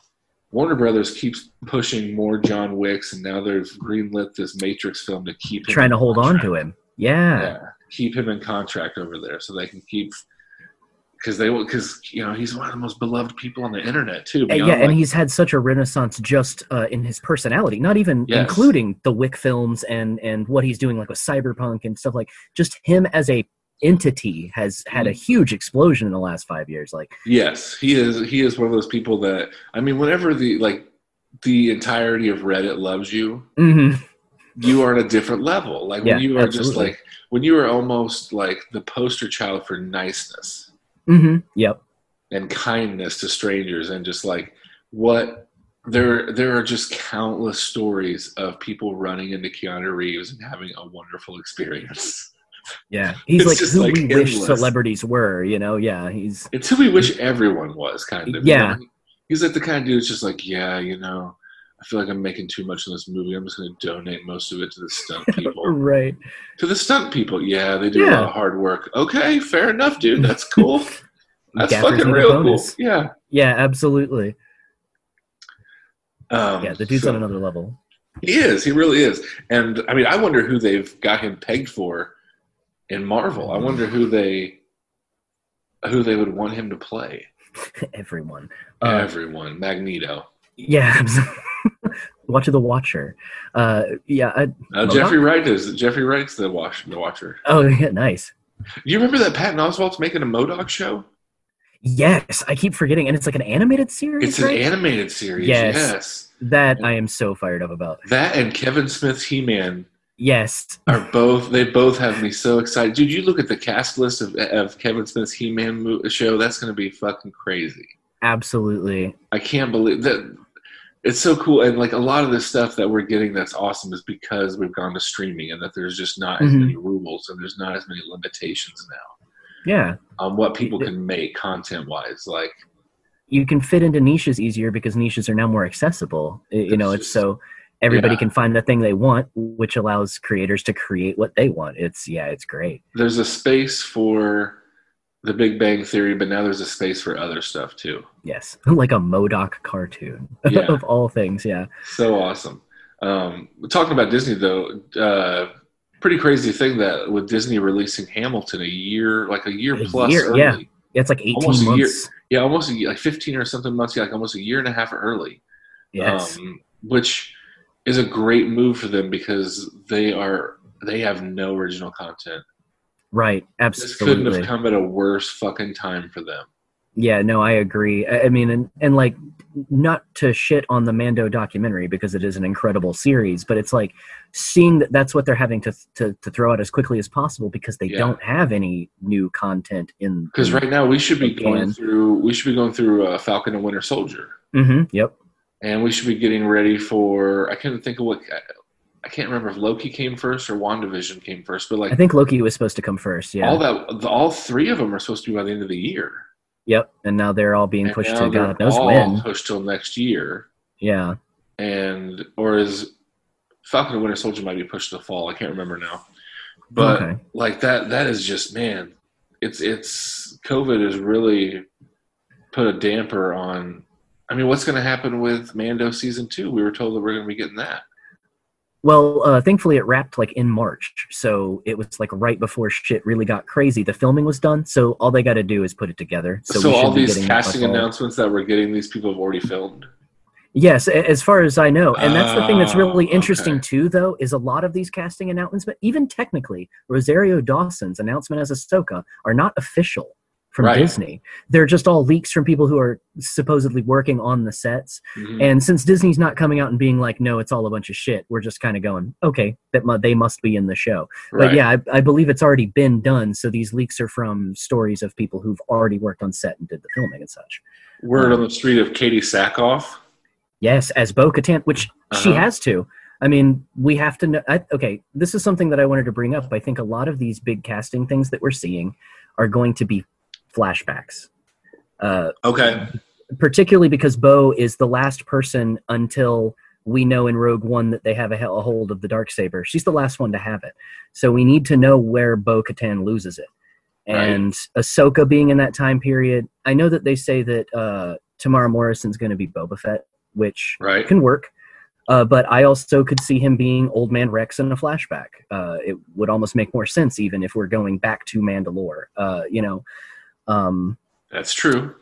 Warner Brothers keeps pushing more John Wicks, and now they've greenlit this Matrix film to keep him Trying to hold on to him. Yeah. Yeah, keep him in contract over there so they can keep because they because you know he's one of the most beloved people on the internet too. Yeah, and he's had such a renaissance just uh, in his personality, not even Yes. including the Wick films and and what he's doing like with cyberpunk and stuff like. Just him as a entity has had a Mm. huge explosion in the last five years. Like, Yes, he is. He is one of those people that I mean, whenever the like the entirety of Reddit loves you, mhm, you are at a different level. Like Yeah, when you are just like when you are almost like the poster child for niceness mhm, yep, and kindness to strangers, and just like what there there are just countless stories of people running into Keanu Reeves and having a wonderful experience. yeah. He's It's like who like, we wish celebrities were. You know, yeah. He's It's who we wish everyone was, kind of. you Yeah. know? He's like the kind of dude who's just like, yeah, you know, I feel like I'm making too much in this movie. I'm just going to donate most of it to the stunt people. right. to the stunt people, yeah, they do a lot of hard work. Okay, fair enough, dude. That's cool. That's Gaffers fucking real cool. Yeah. Yeah, absolutely. Um, Yeah, the dude's so- on another level. He is. He really is. And I mean, I wonder who they've got him pegged for in Marvel. I wonder who they who they would want him to play. Everyone. Uh, Everyone. Magneto. yeah. Watch the Watcher. Uh, yeah. I, Uh? Jeffrey Wright is Jeffrey Wright's the watch the Watcher. oh, yeah. Nice. You remember that Patton Oswalt's making a MODOK show? Yes, I keep forgetting, and it's like an animated series. It's an animated series. Yes. yes. that I am so fired up about. That and Kevin Smith's He Man Yes, are both they both have me so excited. Dude, you look at the cast list of, of Kevin Smith's He Man show. That's going to be fucking crazy. absolutely. I can't believe that. It's so cool, and like a lot of the stuff that we're getting that's awesome is because we've gone to streaming, and that there's just not as Mhm. many rules and there's not as many limitations now Yeah, on what people can make content wise. Like, you can fit into niches easier because niches are now more accessible. You know, It's it's just- so everybody yeah. can find the thing they want, which allows creators to create what they want. It's yeah, it's great. there's a space for the Big Bang Theory, but now there's a space for other stuff too. Yes, like a MODOK cartoon Yeah. of all things. Yeah, So awesome. Um, talking about Disney though, uh, pretty crazy thing that with Disney releasing Hamilton a year, like a year A plus year, early. yeah. it's like eighteen Almost a year. Yeah, almost a, year- like 15 or something months, yeah, like almost a year and a half early. Yes, Um, which is a great move for them because they are they have no original content. Right. Absolutely. This couldn't have come at a worse fucking time for them. Yeah, no, I agree. I, I mean, and, and like, not to shit on the Mando documentary because it is an incredible series, but it's like seeing that that's what they're having to to, to throw out as quickly as possible because they Yeah. don't have any new content in. Because right now we should be going through we should be going through uh, Falcon and Winter Soldier, Mm-hmm, Yep. and we should be getting ready for. I couldn't think of what. I can't remember if Loki came first or WandaVision came first, but like I think Loki was supposed to come first. Yeah. all that, the, all three of them are supposed to be by the end of the year. Yep. And now they're all being And pushed to God they're knows all when. pushed till next year. Yeah. and or is Falcon and Winter Soldier might be pushed to the fall. I can't remember now, but Okay. like that, that is just man. It's it's COVID has really put a damper on. I mean, what's going to happen with Mando season two? We were told that we're going to be getting that. Well, uh, thankfully it wrapped like in March, so it was like right before shit really got crazy. The filming was done, so all they got to do is put it together. So, So, all these that casting announcements that we're getting, these people have already filmed. Yes, as far as I know, and that's the thing that's really Ah, interesting okay. too. Though, is a lot of these casting announcements, but even technically, Rosario Dawson's announcement as Ahsoka are not official from Right. Disney. They're just all leaks from people who are supposedly working on the sets. Mhm. And since Disney's not coming out and being like, "No, it's all a bunch of shit," we're just kind of going, "Okay, that mu- they must be in the show." Right. But yeah, I, I believe it's already been done. So these leaks are from stories of people who've already worked on set and did the filming and such. Word on the street of Katee Sackhoff. Yes, as Bo Katan, which she Uh-huh. has to. I mean, we have to know. I, okay, this is something that I wanted to bring up. I think a lot of these big casting things that we're seeing are going to be flashbacks, uh, Okay. particularly because Bo is the last person until we know in Rogue One that they have a, a hold of the dark saber. She's the last one to have it, so we need to know where Bo Katan loses it. Right. And Ahsoka being in that time period, I know that they say that uh, Temuera Morrison's going to be Boba Fett, which Right. can work. Uh, but I also could see him being Old Man Rex in a flashback. Uh, it would almost make more sense, even if we're going back to Mandalore. Uh, you know, um, That's true.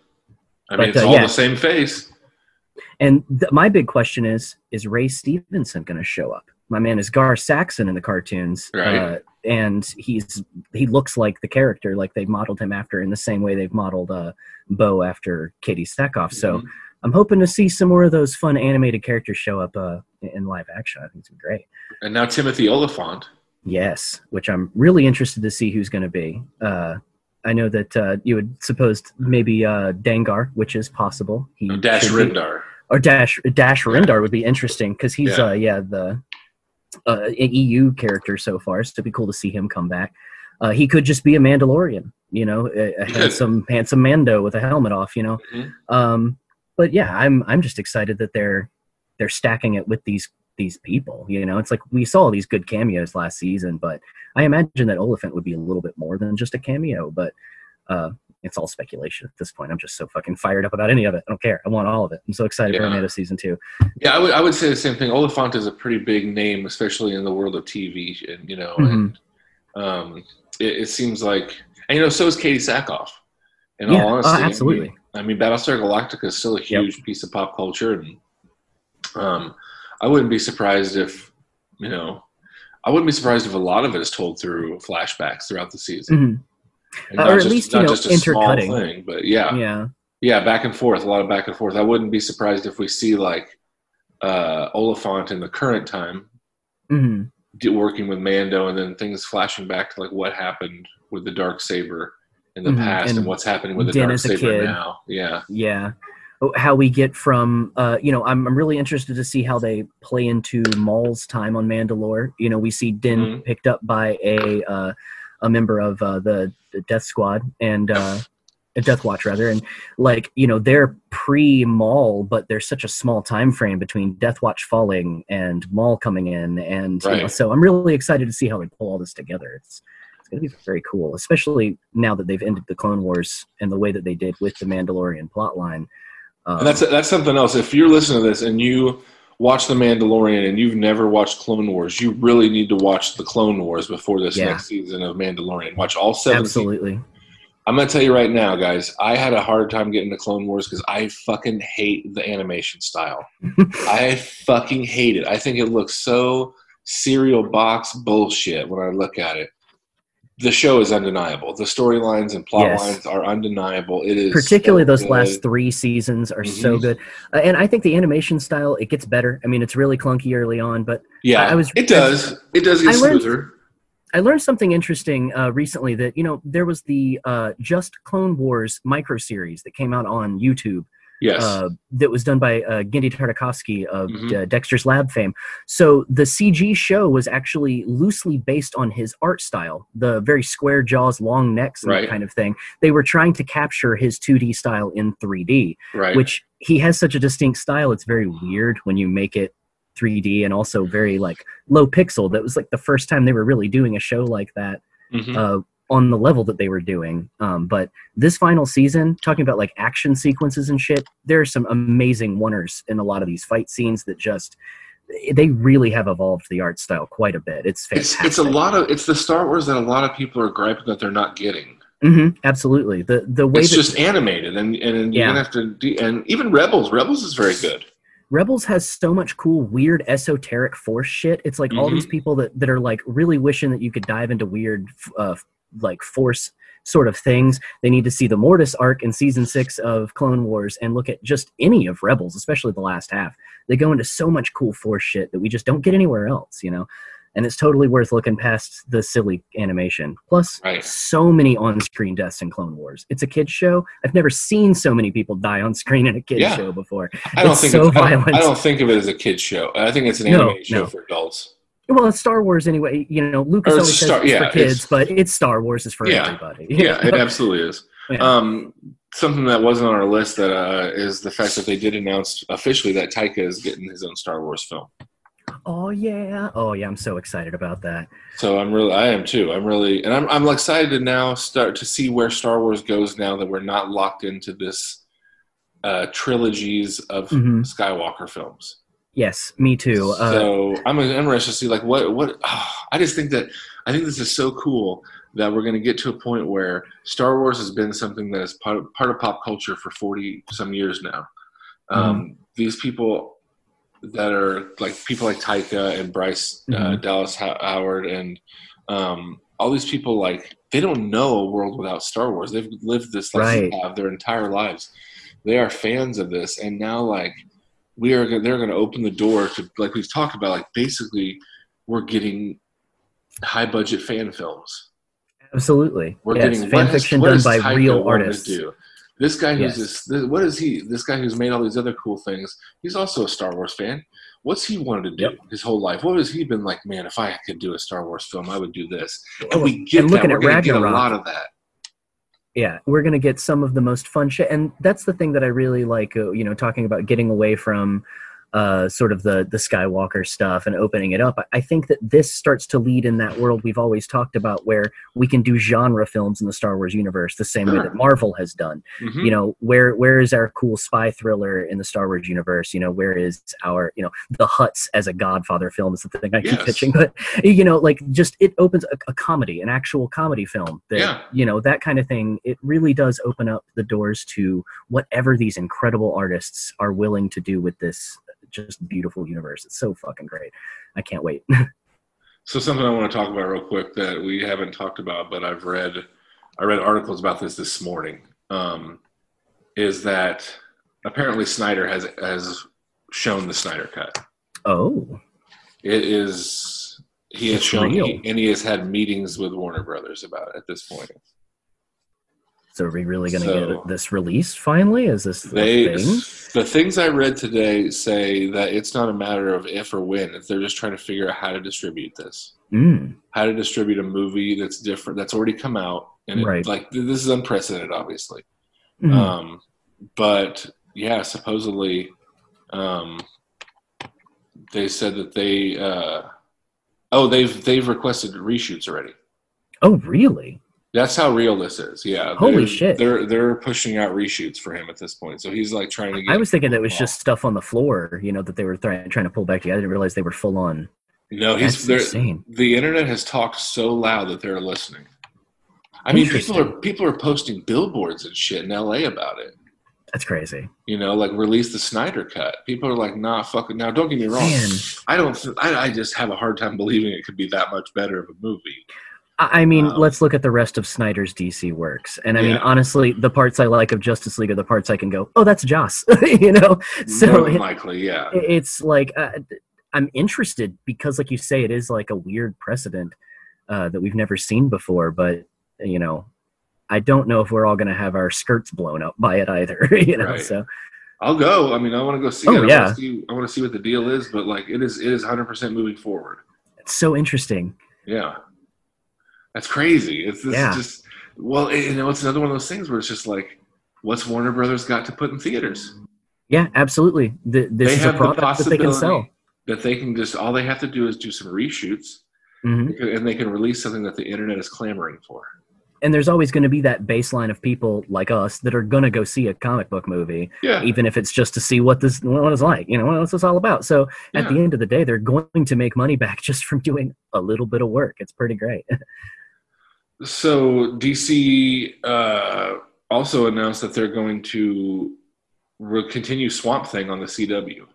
I But, mean, it's uh, all yeah. the same face. and th- my big question is: Is Ray Stevenson going to show up? My man is Gar Saxon in the cartoons, Right. uh, and he's he looks like the character, like they've modeled him after, in the same way they've modeled uh, Bo after Katee Sackhoff. So. Mhm. I'm hoping to see some more of those fun animated characters show up uh, in live action. I think it's great. And now Timothy Olyphant. Yes, which I'm really interested to see who's going to be. Uh, I know that uh, you had supposed maybe uh, Dengar, which is possible. He No, Dash should be- Rendar. or Dash Dash Rendar would be interesting because he's Yeah. uh yeah the uh, an EU character so far. So it'd be cool to see him come back. Uh, he could just be a Mandalorian, you know, a, handsome handsome Mando with a helmet off, you know. Mhm. Um, but yeah, I'm I'm just excited that they're they're stacking it with these these people. You know, it's like we saw these good cameos last season, but I imagine that Olyphant would be a little bit more than just a cameo. But uh, it's all speculation at this point. I'm just so fucking fired up about any of it. I don't care. I want all of it. I'm so excited for Yeah. Amanda season two. Yeah, I would I would say the same thing. Olyphant is a pretty big name, especially in the world of TV, and you know, Mhm. and um, it, it seems like, and you know, so is Katee Sackhoff. In Yeah, all uh, honesty, I mean- absolutely. I mean, Battlestar Galactica is still a huge piece of pop culture, and um, I wouldn't be surprised if, you know, I wouldn't be surprised if a lot of it is told through flashbacks throughout the season, Mhm. And Uh, or at just, least, you know, just a small intercutting. thing, but yeah, Yeah. yeah, back and forth, a lot of back and forth. I wouldn't be surprised if we see like uh, Olyphant in the current time hmm working with Mando, and then things flashing back to like what happened with the dark saber in the Mhm, past, and, and what's happening with the dark saber now. Yeah, Yeah. How we get from, uh, you know, I'm, I'm really interested to see how they play into Maul's time on Mandalore. You know, we see Din Mhm. picked up by a uh, a member of uh, the, the Death Squad and uh, Death Watch rather, and like you know they're pre Maul, but there's such a small time frame between Death Watch falling and Maul coming in, and you know, so I'm really excited to see how they pull all this together. It's it's going to be very cool, especially now that they've ended the Clone Wars and the way that they did with the Mandalorian plotline. Um, and that's that's something else. If you're listening to this and you watch The Mandalorian and you've never watched Clone Wars, you really need to watch the Clone Wars before this Yeah. next season of Mandalorian. Watch all seven. seasons. absolutely. I'm gonna tell you right now, guys. I had a hard time getting to Clone Wars because I fucking hate the animation style. I fucking hate it. I think it looks so cereal box bullshit when I look at it. The show is undeniable. The storylines and plot Yes. lines are undeniable. It is Particularly so those good. last three seasons are so Mhm. good, uh, and I think the animation style it gets better. I mean, it's really clunky early on, but Yeah, I- I was- it does. It does get I learned- smoother. I learned something interesting uh, recently that you know there was the uh, Just Clone Wars micro series that came out on YouTube Yes. uh, that was done by uh, Genndy Tartakovsky of Mhm. uh, Dexter's Lab fame. So the CG show was actually loosely based on his art style, the very square jaws, long necks, and Right. that kind of thing. They were trying to capture his 2D style in 3D, right. which he has such a distinct style. It's very weird when you make it 3D and also very like low pixel. That was like the first time they were really doing a show like that Mhm. uh, on the level that they were doing. Um, but this final season, talking about like action sequences and shit, there are some amazing oners in a lot of these fight scenes that just they really have evolved the art style quite a bit. It's it's fantastic. it's a lot of it's the Star Wars that a lot of people are griping that they're not getting. hmm absolutely. The the way It's that just animated, and and Yeah. gonna have to. Do, and even Rebels, Rebels is very good. Rebels has so much cool, weird, esoteric force shit. It's like all Mhm. these people that, that are like really wishing that you could dive into weird, uh, like force sort of things. They need to see the Mortis arc in season six of Clone Wars and look at just any of Rebels, especially the last half. They go into so much cool force shit that we just don't get anywhere else, you know? And it's totally worth looking past the silly animation. Plus, Right. so many on screen deaths in Clone Wars. It's a kid's show. I've never seen so many people die on screen in a kid's Yeah. show before. I don't It's think so it's, I, don't, violent. I don't think of it as a kids show. I think it's an No, anime show for adults. Well, it's Star Wars anyway. You know, Lucas Or it's always says it's yeah, for kids, it's- but it's Star Wars is for Yeah. everybody. Yeah, it absolutely is. Yeah. Um, something that wasn't on our list that uh, is the fact that they did announce officially that Taika is getting his own Star Wars film. oh yeah. Oh yeah. I'm so excited about that. So I'm really, I am too. I'm really, and I'm, I'm excited to now start to see where Star Wars goes now that we're not locked into this uh, trilogies of Mhm. Skywalker films. Yes, me too. Uh, so I'm interested to see like what what. I just think that I think this is so cool that we're going to get to a point where Star Wars has been something that is part of, part of pop culture for 40 some years now. Um, These people that are like people like Taika and Bryce uh, Mhm. Dallas Howard and um, all these people like they don't know a world without Star Wars. They've lived this like Right. their entire lives. They are fans of this, and now like we are go- they're going to open the door to like we've talked about like basically we're getting high budget fan films. absolutely. We're getting fan fiction done by real artists. do? This guy who's Yes. this, this what is he? This guy who's made all these other cool things. He's also a Star Wars fan. What's he wanted to do Yep. his whole life? What has he been like? Man, if I could do a Star Wars film, I would do this. And we get and that. looking We're at going get a lot of that. Yeah we're going to get some of the most fun shit and that's the thing that i really like uh, you know talking about getting away from uh, sort of the the Skywalker stuff and opening it up. I- think that this starts to lead in that world we've always talked about, where we can do genre films in the Star Wars universe the same way that Marvel has done. Mhm. You know, where where is our cool spy thriller in the Star Wars universe? You know, where is our you know the Hutts as a Godfather film is the thing I keep Yes. pitching, but you know, like just it opens a, a comedy, an actual comedy film that Yeah. you know that kind of thing. It really does open up the doors to whatever these incredible artists are willing to do with this just beautiful universe. It's so fucking great. I can't wait. So something I want to talk about real quick that we haven't talked about, but I've read, I read articles about this this morning. Um, is that apparently Snyder has has shown the Snyder cut. oh, It is he has It's shown he, and he has had meetings with Warner Brothers about it at this point. So are we really going to So- get this released finally? Is this the They thing? the things I read today say that it's not a matter of if or when. They're just trying to figure out how to distribute this. Mm, how to distribute a movie that's different that's already come out and it, like this is unprecedented obviously mm. um but yeah supposedly um they said that they uh oh they've they've requested reshoots already oh, really? That's how real this is yeah Holy They're- shit. they're they're pushing out reshoots for him at this point so he's like trying to get I was thinking that was just stuff on the floor, you know, that they were trying trying to pull back together. I didn't realize they were full on. no he's insane. the internet has talked so loud that they're listening i mean people are people are posting billboards and shit in la about it That's crazy. you know, like release the Snyder cut. People are like, nah, fuck it. Now, don't get me wrong. Man, I don't. th- I, I just have a hard time believing it could be that much better of a movie. I mean, Um, let's look at the rest of Snyder's DC works. And I mean, honestly, the parts I like of Justice League are the parts I can go, oh, that's Joss, you know? So More than it- likely, yeah. it's like uh, I'm interested because, like you say, it is like a weird precedent uh, that we've never seen before. But you know, I don't know if we're all going to have our skirts blown up by it either. You know, Right. so I'll go. I mean, I want to go see Oh, it. I yeah. want to see, I want to see what the deal is, but like, it is. It is 100 percent moving forward. it's so interesting. Yeah, that's crazy. It's this Yeah. just. Well, it- you know, it's another one of those things where it's just like, what's Warner Brothers got to put in theaters? Yeah, absolutely. Th- this they is a have the product that they can sell. that they can just. All they have to do is do some reshoots, hmm and they can release something that the internet is clamoring for. And there's always going to be that baseline of people like us that are going to go see a comic book movie, Yeah. even if it's just to see what this what it's like. You know, what's this all about? So at Yeah. the end of the day, they're going to make money back just from doing a little bit of work. It's pretty great. So DC uh, also announced that they're going to re- continue Swamp Thing on the CW,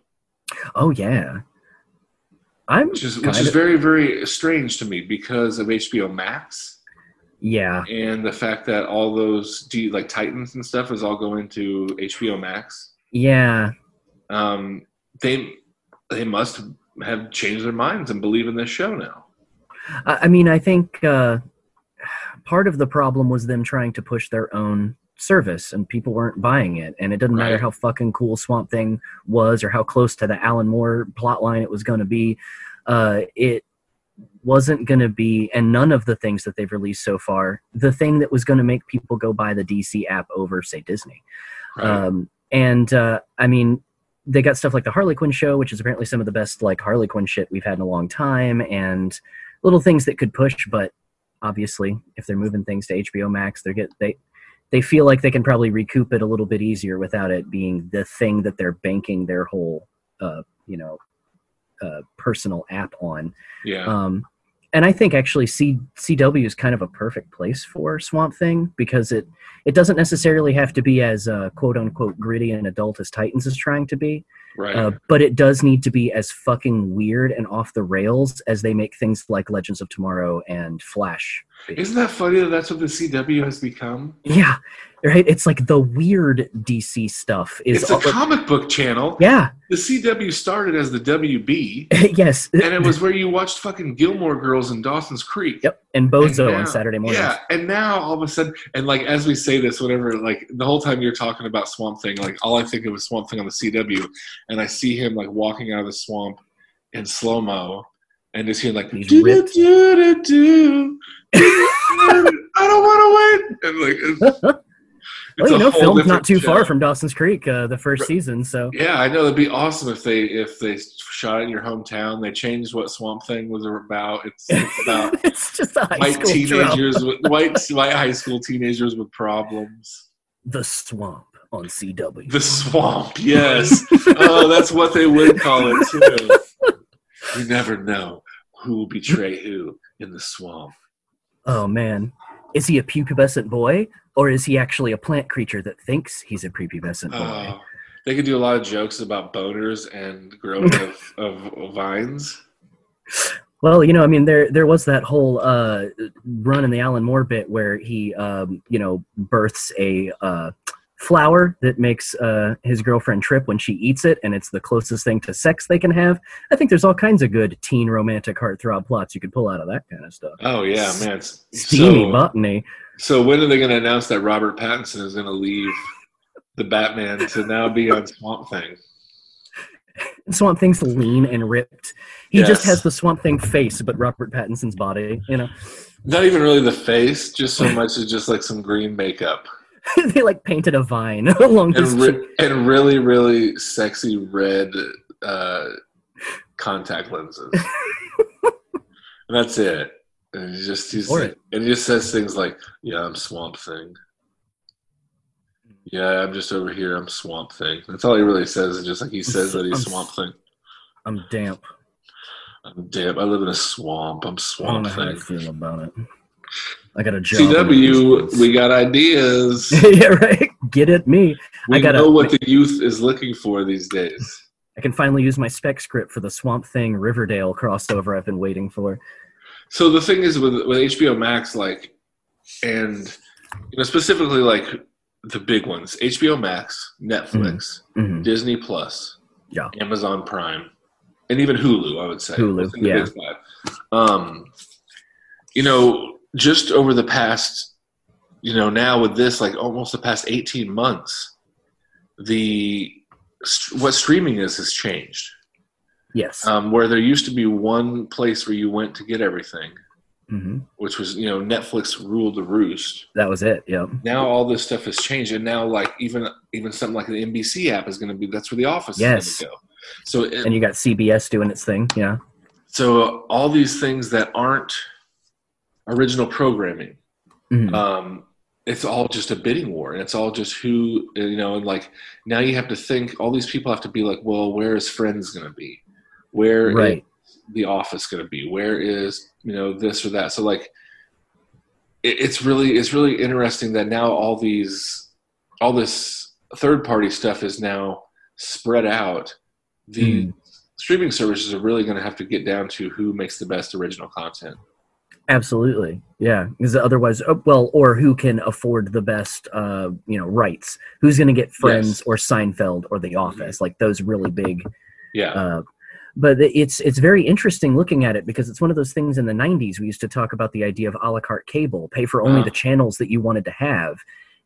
oh yeah, I'm which is which is of- very very strange to me because of HBO Max yeah. and the fact that all those D, like Titans and stuff is all going to HBO Max. Yeah, Um, they they must have changed their minds and believe in this show now. I, I mean, I think uh, part of the problem was them trying to push their own service, and people weren't buying it. And it doesn't matter how fucking cool Swamp Thing was or how close to the Alan Moore plotline it was going to be. Uh, it wasn't going to be, and none of the things that they've released so far, the thing that was going to make people go buy the DC app over, say, Disney. Right? Um, and uh, I mean, they got stuff like the Harley Quinn show, which is apparently some of the best like Harley Quinn shit we've had in a long time, and little things that could push. But obviously, if they're moving things to HBO Max, they get they they feel like they can probably recoup it a little bit easier without it being the thing that they're banking their whole uh, you know uh, personal app on. yeah. Um, and I think actually C- CW is kind of a perfect place for Swamp Thing because it it doesn't necessarily have to be as uh, quote unquote gritty and adult as Titans is trying to be, right. uh, but it does need to be as fucking weird and off the rails as they make things like Legends of Tomorrow and Flash. Isn't that funny that that's what the CW has become? Yeah, right. It's like the weird DC stuff is. It's a all- comic book channel. yeah. The CW started as the WB, yes. and it was where you watched fucking Gilmore Girls and Dawson's Creek. Yep. And Bozo And now- on Saturday mornings. Yeah, and now all of a sudden, and like as we say this, whatever, like the whole time you're talking about Swamp Thing, like all I think of is Swamp Thing on the CW, and I see him like walking out of the swamp in slow mo, and just hearing like "Do, do, do, do. I don't want to wait, and like it's, well, you know, filmed not too far show. from Dawson's Creek, uh, the first Right. season. So Yeah, I know it'd be awesome if they if they shot it in your hometown. They changed what Swamp Thing was about. It's, it's about it's just white teenagers with white white high school teenagers with problems. The Swamp on CW. The swamp, yes. oh, that's what they would call it too. You never know who will betray who in the swamp. oh man, is he a pubescent boy or is he actually a plant creature that thinks he's a prepubescent boy? Oh, they could do a lot of jokes about boners and growing of, of vines. Well, you know, I mean, there there was that whole uh, run in the Alan Moore bit where he, um, you know, births a uh, flower that makes uh, his girlfriend trip when she eats it, and it's the closest thing to sex they can have. I think there's all kinds of good teen romantic heartthrob plots you could pull out of that kind of stuff. Oh yeah, man. it's- Steamy so, botany. so when are they going to announce that Robert Pattinson is going to leave the Batman to now be on Swamp Thing? Swamp Thing's lean and ripped. He just has the Swamp Thing face, but Robert Pattinson's body. You know, Not even really the face, just so much as just like some green makeup they like painted a vine along his and cheek. re- and really really sexy red uh, contact lenses. and that's it. And he just he's like, and he just says things like, "Yeah, I'm Swamp Thing." Yeah, I'm just over here. I'm Swamp Thing. That's all he really says. Is just like he says that he's I'm- Swamp Thing. I'm damp. I'm damp. I live in a swamp. I'm I Swamp I Thing. feel about it. I got a job. CW, we got ideas. yeah, right. Get at me. We I gotta- know what the youth is looking for these days. I can finally use my spec script for the Swamp Thing Riverdale crossover I've been waiting for. So the thing is with with HBO Max, like, and you know specifically like the big ones: HBO Max, Netflix, Mhm. Disney Plus, Yeah. Amazon Prime, and even Hulu. I would say Hulu, yeah. Um, you know, just over the past, you know, now with this, like almost the past eighteen months, the what streaming is has changed. Yes. Um, where there used to be one place where you went to get everything, hmm which was you know Netflix ruled the roost. That was it. Yeah. Now all this stuff has changed, and now like even even something like the NBC app is going to be that's where the Office Yes. is going to go. So it, And you got CBS doing its thing. Yeah. so all these things that aren't original programming, Mhm. um, it's all just a bidding war, and it's all just who you know. And like now you have to think all these people have to be like, well, where is Friends going to be? Where is Right. the office going to be where is you know this or that so like it, it's really it's really interesting that now all these all this third party stuff is now spread out the Mhm. streaming services are really going to have to get down to who makes the best original content Absolutely. Yeah. Because otherwise, oh, well, or who can afford the best, uh, you know, rights? Who's going to get Friends Yes. or Seinfeld or The Office? Like those really big yeah Uh, but it's it's very interesting looking at it because it's one of those things in the 90s we used to talk about the idea of a la carte cable pay for only the channels that you wanted to have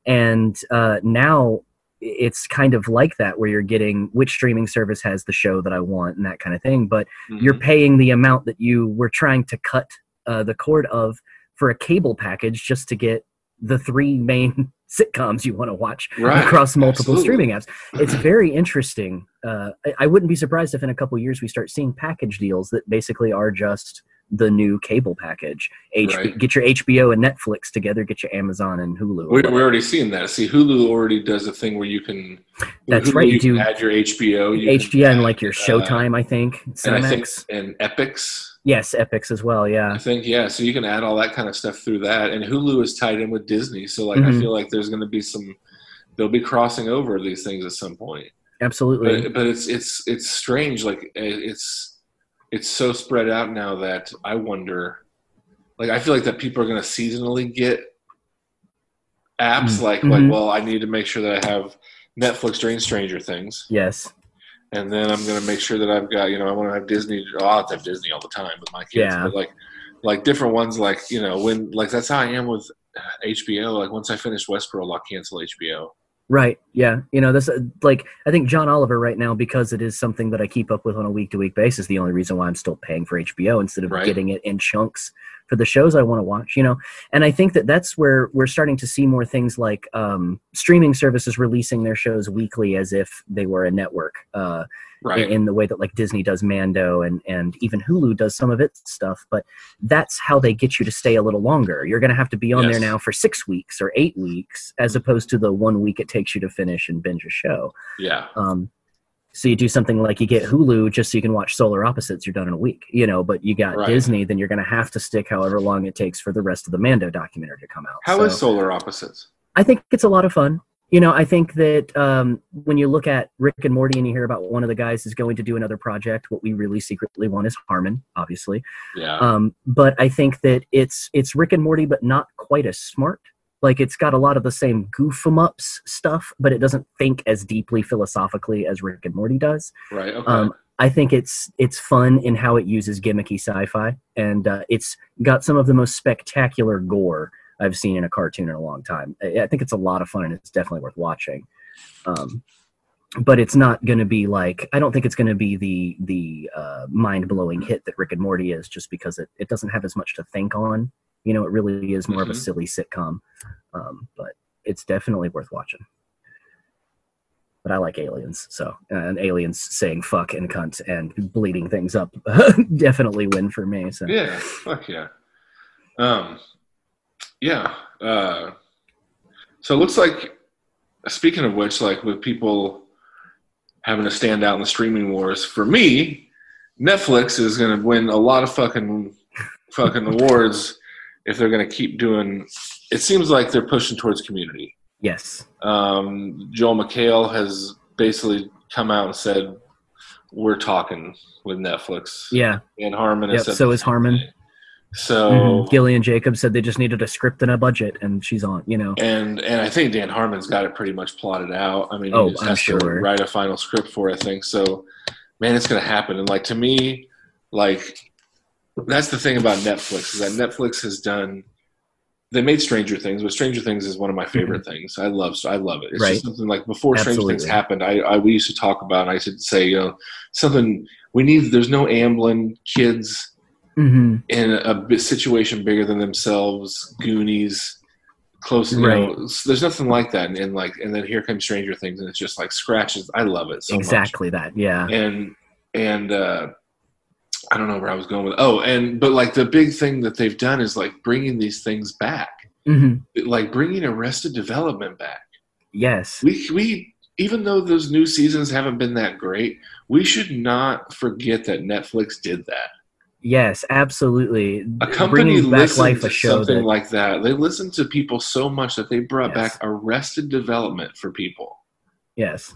and uh, now it's kind of like that where you're getting which streaming service has the show that i want and that kind of thing but you're Mhm. paying the amount that you were trying to cut uh, the cord of for a cable package just to get the three main sitcoms you want to watch Right, across multiple absolutely. streaming apps. It's very interesting. Uh, I, I wouldn't be surprised if in a couple years we start seeing package deals that basically are just the new cable package. H- Right. Get your HBO and Netflix together. Get your Amazon and Hulu. we, we're already seeing that. See, Hulu already does a thing where you can. That's Hulu, right, you do- add your HBO. You HBO and like your uh, Showtime, I think. and I think and Epix. yes, Epix as well. Yeah. I think yeah, so you can add all that kind of stuff through that, and Hulu is tied in with Disney, so like I Mhm. feel like there's going to be some, they'll be crossing over these things at some point. Absolutely. But, but it's it's it's strange, like it's it's so spread out now that I wonder, like I feel like that people are going to seasonally get apps like Mhm. like well I need to make sure that I have Netflix during Stranger Things, yes. and then I'm going to make sure that I've got you know I want to have Disney. Oh, I'll have to have Disney all the time with my kids. Yeah. But like like different ones like you know when like that's how I am with HBO. Like once I finish Westworld, I'll cancel HBO. Right. Yeah. You know, this uh, like I think John Oliver right now because it is something that I keep up with on a week to week basis. The only reason why I'm still paying for HBO instead of Right. getting it in chunks for the shows I want to watch, you know. And I think that that's where we're starting to see more things like um, streaming services releasing their shows weekly as if they were a network. Uh, Right. in, the way that like Disney does Mando and and even Hulu does some of its stuff. But that's how they get you to stay a little longer. You're going to have to be on there now for six weeks or eight weeks, as opposed to the one week it takes you to finish and binge a show. yeah. Um, so you do something like you get Hulu just so you can watch Solar Opposites. You're done in a week, you know. But you got Right. Disney, then you're going to have to stick however long it takes for the rest of the Mando documentary to come out. How So- is Solar Opposites? I think it's a lot of fun. You know, I think that um, when you look at Rick and Morty and you hear about one of the guys is going to do another project, what we really secretly want is Harmon, obviously. Yeah. Um, but I think that it's it's Rick and Morty, but not quite as smart. Like it's got a lot of the same goof 'em ups stuff, but it doesn't think as deeply philosophically as Rick and Morty does. right. Okay. Um, I think it's it's fun in how it uses gimmicky sci-fi, and uh, it's got some of the most spectacular gore I've seen in a cartoon in a long time. I, I think it's a lot of fun, and it's definitely worth watching. Um, but it's not going to be like I don't think it's going to be the the uh, mind blowing hit that Rick and Morty is, just because it, it doesn't have as much to think on. You know, it really is more of a Mhm. silly sitcom, um, but it's definitely worth watching but I like aliens. So, uh, and aliens saying fuck and cunt and bleeding things up definitely win for me. So, yeah. Fuck yeah. Um. Yeah. Uh. So it looks like. Speaking of which, like with people having to stand out in the streaming wars, for me, Netflix is going to win a lot of fucking fucking awards if they're going to keep doing. It seems like they're pushing towards community. yes. Um, Joel McHale has basically come out and said, "We're talking with Netflix." Yeah. and Harmon Yep, so is Harmon. So Mhm. Gillian Jacobs said they just needed a script and a budget, and she's on, you know. and and I think Dan Harmon's got it pretty much plotted out. I mean, Oh, he just I'm has to sure. write a final script for it. I think so. Man, it's gonna happen. And like to me, like that's the thing about Netflix is that Netflix has done. They made Stranger Things, but Stranger Things is one of my favorite things. I love, I love it. It's Mm-hmm. Right. just something like before Stranger Things happened, I, I we used to talk about. And I used to say, you know, something we need. There's no Amblin kids hmm in a bit situation bigger than themselves, Goonies, close. You know, s- there's nothing like that. And, and like, and then here comes Stranger Things, and it's just like scratches. I love it so exactly that. Yeah. And and uh, I don't know where I was going with. Oh, and but like the big thing that they've done is like bringing these things back, hmm like bringing Arrested Development back. Yes. We we even though those new seasons haven't been that great, we should not forget that Netflix did that. Yes. Absolutely. a company Bringing back life to a show something that like that. They listened to people so much that they brought Yes. back Arrested Development for people. yes.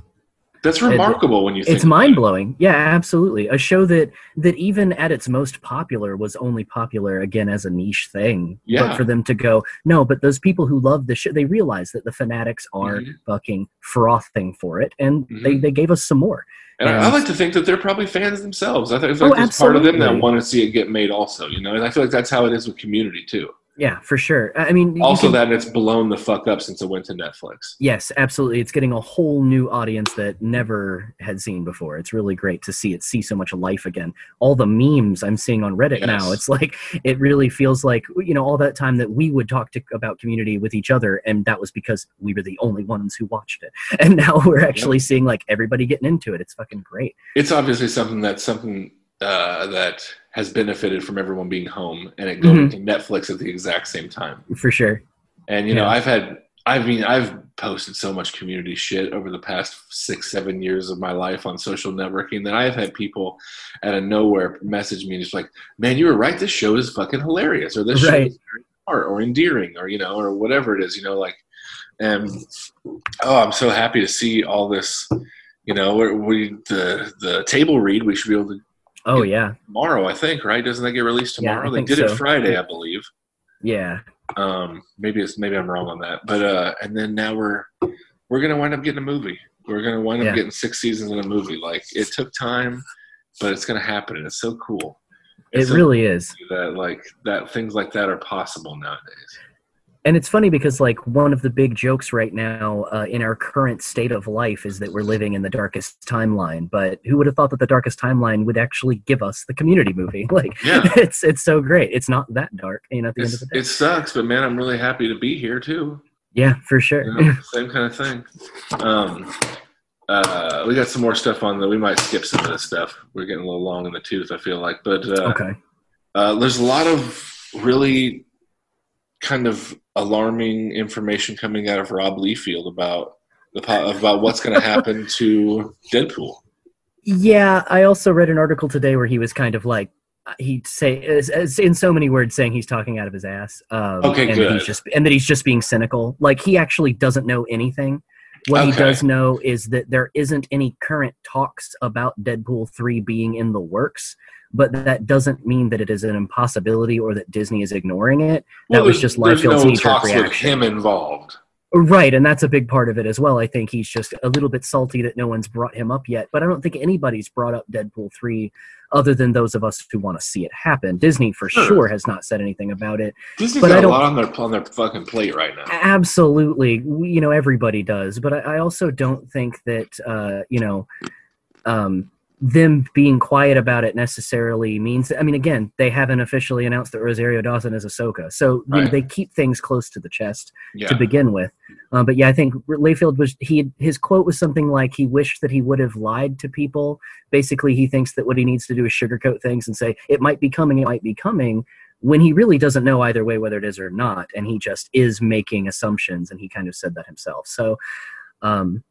That's remarkable when you think it's mind blowing. Yeah, absolutely. A show that that even at its most popular was only popular again as a niche thing. Yeah. But for them to go, no, but those people who love the show, they realize that the fanatics are Mhm. fucking frothing for it, and they Mhm. they gave us some more. And I, I like to think that they're probably fans themselves. I think Oh, like there's part of them that want to see it get made also, you know. And I feel like that's how it is with Community too. Yeah, for sure. I mean, Also, can- that it's blown the fuck up since it went to Netflix. Yes, absolutely. It's getting a whole new audience that never had seen before. It's really great to see it see so much life again. All the memes I'm seeing on Reddit now, it's like it really feels like you know all that time that we would talk to about community with each other, and that was because we were the only ones who watched it. And now we're actually seeing like everybody getting into it. It's fucking great. It's obviously something that's something uh, that has benefited from everyone being home and it going Mhm. to Netflix at the exact same time. For sure. And you know, I've had, I mean, I've posted so much community shit over the past six, seven years of my life on social networking that I've had people out of nowhere message me and just like, "Man, you were right. This show is fucking hilarious," or "This show is very smart or endearing," or you know, or whatever it is. You know, like, and oh, I'm so happy to see all this. You know, we the the table read we should be able to Oh yeah. tomorrow. I think right? Doesn't that get released Yeah, tomorrow? they think did it. Friday, I believe Yeah. um maybe it's maybe i'm wrong on that but uh and then now we're we're gonna wind up getting a movie we're gonna wind up Yeah. getting six seasons in a movie like it took time but it's gonna happen and it's so cool It It's so really is. that like that things like that are possible nowadays And it's funny because like one of the big jokes right now uh, in our current state of life is that we're living in the darkest timeline. But who would have thought that the darkest timeline would actually give us the Community movie? Like, Yeah. it's it's so great. It's not that dark, you know. At the end of the day, it sucks, but man, I'm really happy to be here too. yeah, for sure. You know, same kind of thing. Um, uh, we got some more stuff on that. We might skip some of this stuff. We're getting a little long in the tooth, I feel like. But uh, okay. uh, there's a lot of really kind of alarming information coming out of Rob Liefeld about the about what's going to happen to Deadpool. Yeah, I also read an article today where he was kind of like he'd say as, as in so many words saying he's talking out of his ass. Um, Okay, and That good. he's just and that he's just being cynical. Like he actually doesn't know anything. What he does know is that there isn't any current talks about Deadpool three being in the works. But that doesn't mean that it is an impossibility or that Disney is ignoring it. That was there's- just there's Liefeld's no talks with him involved. Right, and that's a big part of it as well. I think he's just a little bit salty that no one's brought him up yet, but I don't think anybody's brought up Deadpool 3 other than those of us who want to see it happen. Disney for Sure. sure, has not said anything about it. Disney's But I got a don't- lot on their on their fucking plate right now. Absolutely, we, you know everybody does, but I, I also don't think that uh, you know um, them being quiet about it necessarily means. I mean, again, they haven't officially announced that Rosario Dawson is Ahsoka, so you know, they keep things close to the chest. Yeah, to begin with. Uh, but yeah, I think Liefeld was he his quote was something like he wished that he would have lied to people. Basically, he thinks that what he needs to do is sugarcoat things and say it might be coming, it might be coming, when he really doesn't know either way whether it is or not, and he just is making assumptions, and he kind of said that himself. So, um,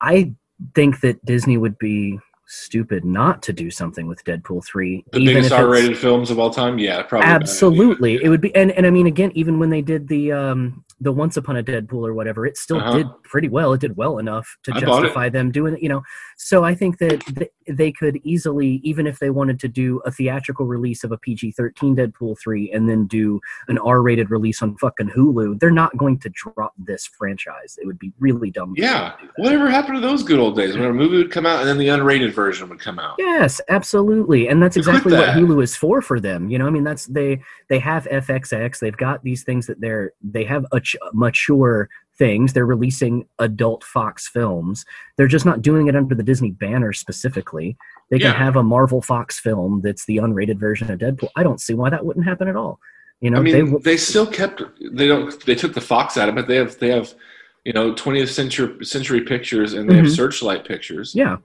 I think that Disney would be stupid not to do something with Deadpool three, the biggest R-rated films of all time. Yeah, probably. Absolutely, it would be, and and I mean, again, even when they did the um the Once Upon a Deadpool or whatever, it still Uh-huh. did pretty well. It did well enough to I justify them doing it. You know, so I think that th- they could easily, even if they wanted to do a theatrical release of a PG thirteen Deadpool three and then do an R rated release on fucking Hulu, they're not going to drop this franchise. It would be really dumb. Yeah, to do that. whatever happened to those good old days when a movie would come out and then the unrated version would come out? Yes, absolutely, and that's exactly what. Hulu is for for them. You know, I mean, that's they they have FXX. They've got these things that they're they have a ch- mature things. They're releasing adult Fox films. They're just not doing it under the Disney banner specifically. They can Yeah. have a Marvel Fox film that's the unrated version of Deadpool. I don't see why that wouldn't happen at all. You know, I mean, they they, still kept they don't they took the Fox out of it. They have they have you know 20th century century pictures and they have Mhm. Searchlight pictures. yeah,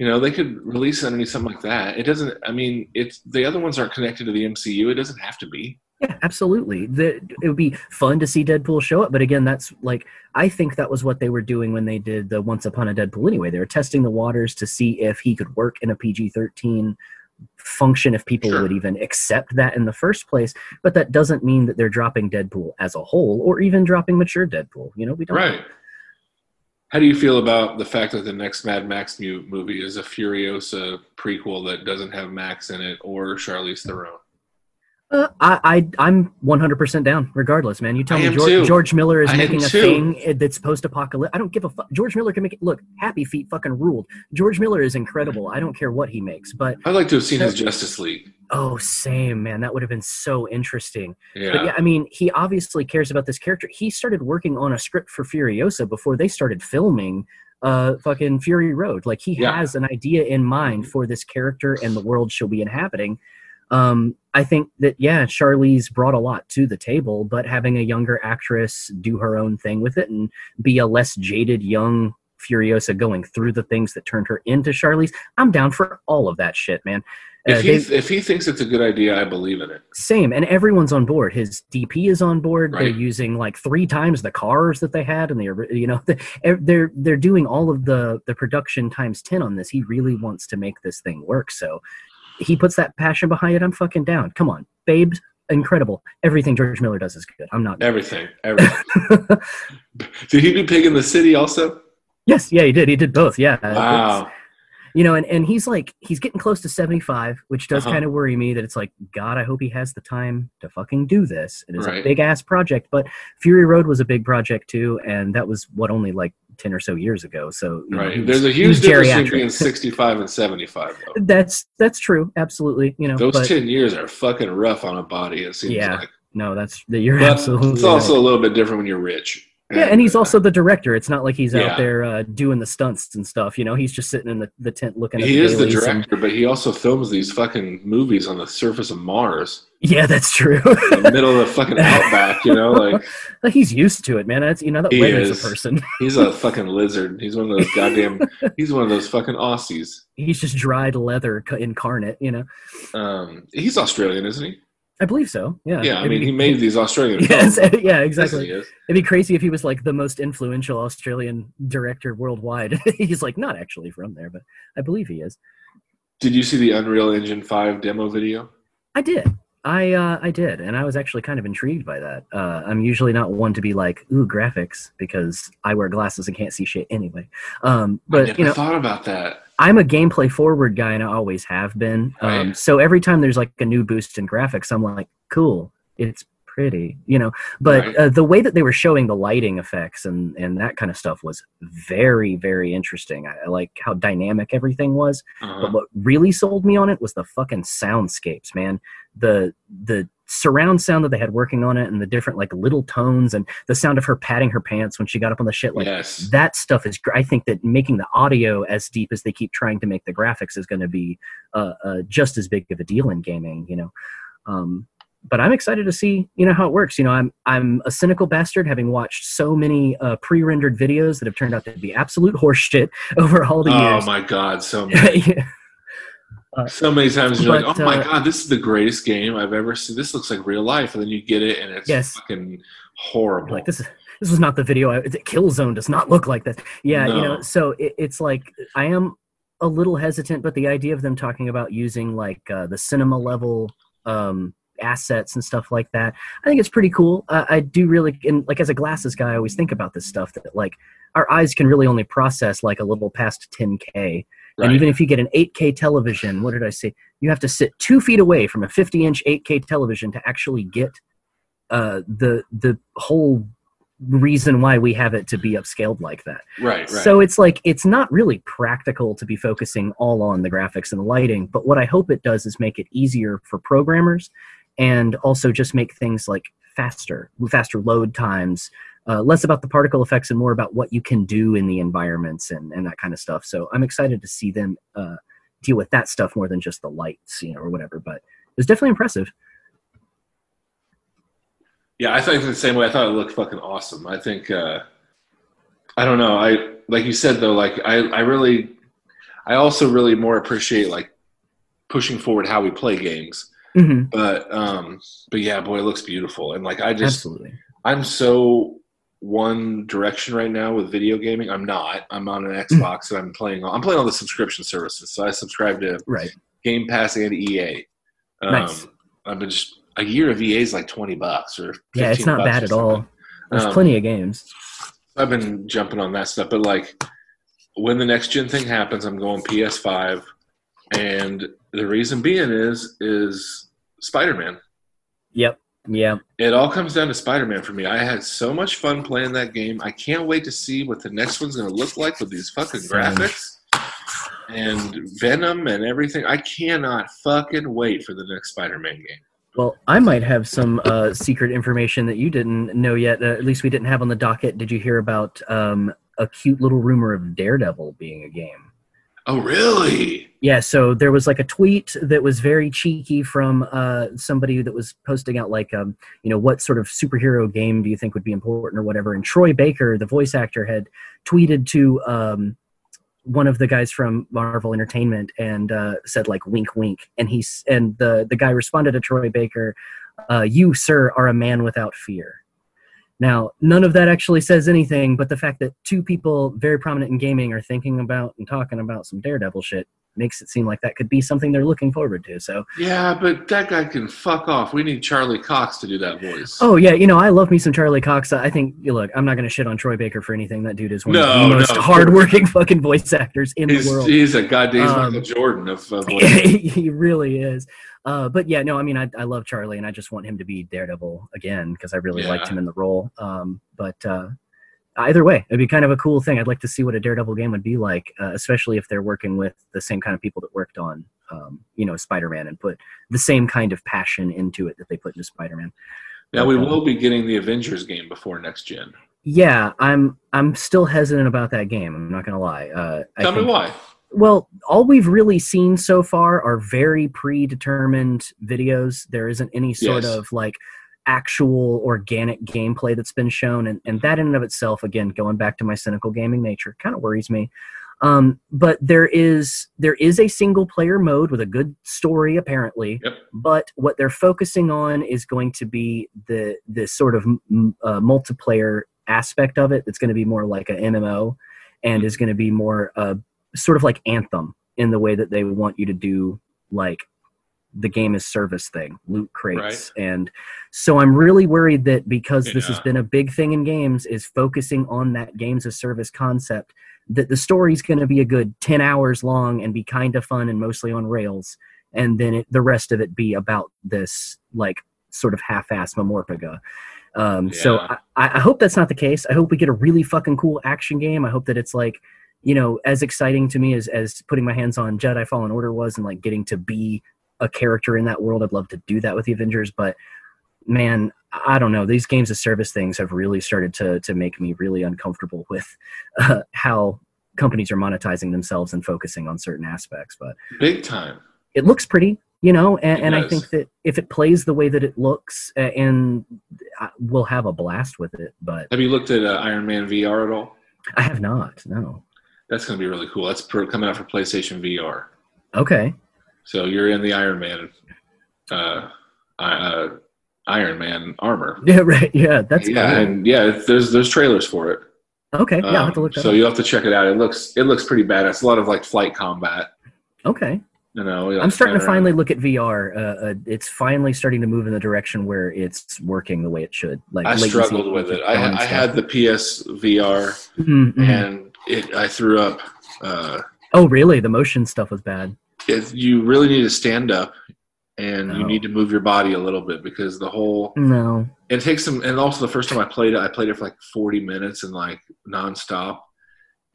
You know, they could release it underneath something like that. It doesn't. I mean, it's the other ones aren't connected to the MCU. It doesn't have to be. Yeah, absolutely. The, it would be fun to see Deadpool show up, but again, that's like I think that was what they were doing when they did the Once Upon a Deadpool. Anyway, they were testing the waters to see if he could work in a PG thirteen function, if people Sure. would even accept that in the first place. But that doesn't mean that they're dropping Deadpool as a whole, or even dropping mature Deadpool. You know, we don't. Right. How do you feel about the fact that the next Mad Max movie is a Furiosa prequel that doesn't have Max in it or Charlize Theron? Uh, I, I I'm 100% down, regardless, man. You tell me George. George Miller is I making a too. thing that's post-apocalyptic. I don't give a fuck. George Miller can make it. Look, Happy Feet fucking ruled. George Miller is incredible. I don't care what he makes, but I'd like to have seen his Justice League. oh, same man. That would have been so interesting. Yeah. But yeah, I mean, he obviously cares about this character. He started working on a script for Furiosa before they started filming uh fucking Fury Road. Like he Yeah. has an idea in mind for this character and the world she'll be inhabiting. Um I think that yeah, Charlize brought a lot to the table, but having a younger actress do her own thing with it and be a less jaded young Furiosa going through the things that turned her into Charlize, I'm down for all of that shit, man. Uh, if he they- if he thinks it's a good idea, I believe in it. same, and everyone's on board. His DP is on board. They're using like three times the cars that they had, and they're you know they're they're doing all of the the production times ten on this. He really wants to make this thing work, so he puts that passion behind it. I'm fucking down. Come on, babes, incredible. Everything George Miller does is good. I'm not. Everything, everything. Did he do Pig in the City also? yes, yeah, he did. He did both. Yeah. It's- Wow. you know and, and he's like he's getting close to 75 which does Uh-huh. kind of worry me that it's like god i hope he has the time to fucking do this it is a big ass project but fury road was a big project too and that was what only like 10 or so years ago so know, Right. was- There's a huge difference between 65 and 75, though. that's that's true absolutely you know Those but 10 years are fucking rough on a body, it seems Yeah. like. No, that's that you're But absolutely. it's right. also a little bit different when you're rich. Yeah, and he's uh, also the director. It's not like he's Yeah. out there uh, doing the stunts and stuff. You know, he's just sitting in the, the tent looking at the he is the dailies and- director, but he also films these fucking movies on the surface of Mars, yeah, that's true. in the middle of the fucking outback. You know, like Like, he's used to it, man. That's you know that He weather's is. a person. he's a fucking lizard. He's one of those goddamn. he's one of those fucking Aussies. he's just dried leather incarnate. You know, Um, he's Australian, isn't he? I believe so. Yeah. Yeah, I mean, be- he made these Australian Yes, films. yeah, exactly. he is. It'd be crazy if he was like the most influential Australian director worldwide. he's like not actually from there, but I believe he is. Did you see the Unreal Engine 5 demo video? I did. I uh, I did, and I was actually kind of intrigued by that. Uh, I'm usually not one to be like, "Ooh, graphics," because I wear glasses and can't see shit anyway. Um, I but never you know, thought about that. I'm a gameplay forward guy, and I always have been. Um, Right. So every time there's like a new boost in graphics, I'm like, "Cool, it's pretty," you know. But Right. uh, the way that they were showing the lighting effects and and that kind of stuff was very very interesting. I, I like how dynamic everything was. Uh-huh. But what really sold me on it was the fucking soundscapes, man. The the surround sound that they had working on it and the different like little tones and the sound of her patting her pants when she got up on the shit like yes. that stuff is i think that making the audio as deep as they keep trying to make the graphics is going to be uh, uh, just as big of a deal in gaming you know um, but i'm excited to see you know how it works you know i'm i'm a cynical bastard having watched so many uh, pre-rendered videos that have turned out to be absolute horseshit over all the oh years Oh my god, so many. Yeah. So many times you're like, oh my uh, god, this is the greatest game I've ever seen. This looks like real life, and then you get it, and it's Yes. fucking horrible. like this is this was not the video I, the Killzone does not look like this yeah you know so it, it's like i am a little hesitant but the idea of them talking about using like uh, the cinema level um assets and stuff like that i think it's pretty cool uh, i do really and like as a glasses guy i always think about this stuff that like our eyes can really only process like a little past 10k Right. and even if you get an 8K television, what did I say? You have to sit two feet away from a 50 inch 8K television to actually get uh, the the whole reason why we have it to be upscaled like that. right, right. So it's like it's not really practical to be focusing all on the graphics and the lighting, but what I hope it does is make it easier for programmers and also just make things like faster, faster load times, uh, less about the particle effects and more about what you can do in the environments and, and that kind of stuff. So I'm excited to see them uh, deal with that stuff more than just the lights, you know, or whatever. But it was definitely impressive. Yeah, I think the same way. I thought it looked fucking awesome. I think uh I don't know. I like you said though, like I I really I also really more appreciate like pushing forward how we play games. hmm But um but yeah, boy, it looks beautiful. And like I just Absolutely. I'm so one direction right now with video gaming. I'm not. I'm on an Mm. Xbox and I'm playing on I'm playing all the subscription services. So I subscribe to Right. Game Pass and EA. Um, Nice. I've been just a year of EA is like twenty bucks or Yeah, it's not bad at all. There's Um, plenty of games. I've been jumping on that stuff, but like when the next gen thing happens, I'm going PS5, and the reason being is is Spider Man. Yep. Yeah. It all comes down to Spider Man for me. I had so much fun playing that game. I can't wait to see what the next one's going to look like with these fucking graphics and Venom and everything. I cannot fucking wait for the next Spider Man game. Well, I might have some uh, secret information that you didn't know yet. Uh, at least we didn't have on the docket. Did you hear about um, a cute little rumor of Daredevil being a game? Oh, really? Yeah, so there was like a tweet that was very cheeky from uh, somebody that was posting out like, um, you know, what sort of superhero game do you think would be important or whatever. And Troy Baker, the voice actor, had tweeted to um, one of the guys from Marvel Entertainment and uh, said like, "wink, wink." And he's and the the guy responded to Troy Baker, uh, "You, sir, are a man without fear." Now, none of that actually says anything, but the fact that two people very prominent in gaming are thinking about and talking about some Daredevil shit makes it seem like that could be something they're looking forward to. So, Yeah, but that guy can fuck off. We need Charlie Cox to do that voice. oh yeah, you know, I love me some Charlie Cox. I think, you look, I'm not going to shit on Troy Baker for anything. That dude is one of the most no. hardworking fucking voice actors in he's, the world. he's a goddamn Um, Michael Jordan of uh, voice. he really is. Uh, but yeah, no, I mean, I, I love Charlie, and I just want him to be Daredevil again because I really liked him in the role. Um, but uh, either way, it'd be kind of a cool thing. I'd like to see what a Daredevil game would be like, uh, especially if they're working with the same kind of people that worked on, um, you know, Spider-Man, and put the same kind of passion into it that they put into Spider-Man. Now we Uh, will be getting the Avengers game before next gen. Yeah, I'm I'm still hesitant about that game. I'm not gonna lie. Uh, I Tell me why. Well, all we've really seen so far are very predetermined videos. There isn't any sort Yes. of like actual organic gameplay that's been shown, and, and that in and of itself, again, going back to my cynical gaming nature, kind of worries me. Um, but there is there is a single player mode with a good story apparently. Yep. But what they're focusing on is going to be the the sort of m- uh, multiplayer aspect of it. That's going to be more like a MMO, and is going to be more uh, sort of like Anthem in the way that they want you to do like the game as service thing, loot crates. And so I'm really worried that because this has been a big thing in games is focusing on that games as service concept that the story's going to be a good 10 hours long and be kind of fun and mostly on rails and then it, the rest of it be about this like sort of half-ass mamorpaga um, so I, I hope that's not the case. I hope we get a really fucking cool action game. I hope that it's like you know as exciting to me as as putting my hands on jedi fallen order was and like getting to be a character in that world i'd love to do that with the avengers but man i don't know these games of service things have really started to to make me really uncomfortable with uh, how companies are monetizing themselves and focusing on certain aspects but Big time. it looks pretty you know and, and i think that if it plays the way that it looks uh, and I- we'll have a blast with it but Have you looked at uh, Iron Man VR at all? i have not no That's going to be really cool. That's per, coming out for PlayStation VR. okay So you're in the Iron Man, uh, uh, Iron Man armor. yeah right yeah that's yeah, cool. and yeah, there's there's trailers for it. okay yeah i'll have to Um, look that so up. you'll have to check it out. It looks it looks pretty badass. A lot of like flight combat. okay You know, i'm starting to around. finally look at vr uh, uh, it's finally starting to move in the direction where it's working the way it should like I struggled with it. I, I had the PS VR Mhm, mhm. and it I threw up. Uh, oh really the motion stuff was bad it, you really need to stand up and you Oh. need to move your body a little bit because the whole no it takes some and also the first time i played it i played it for like 40 minutes and like nonstop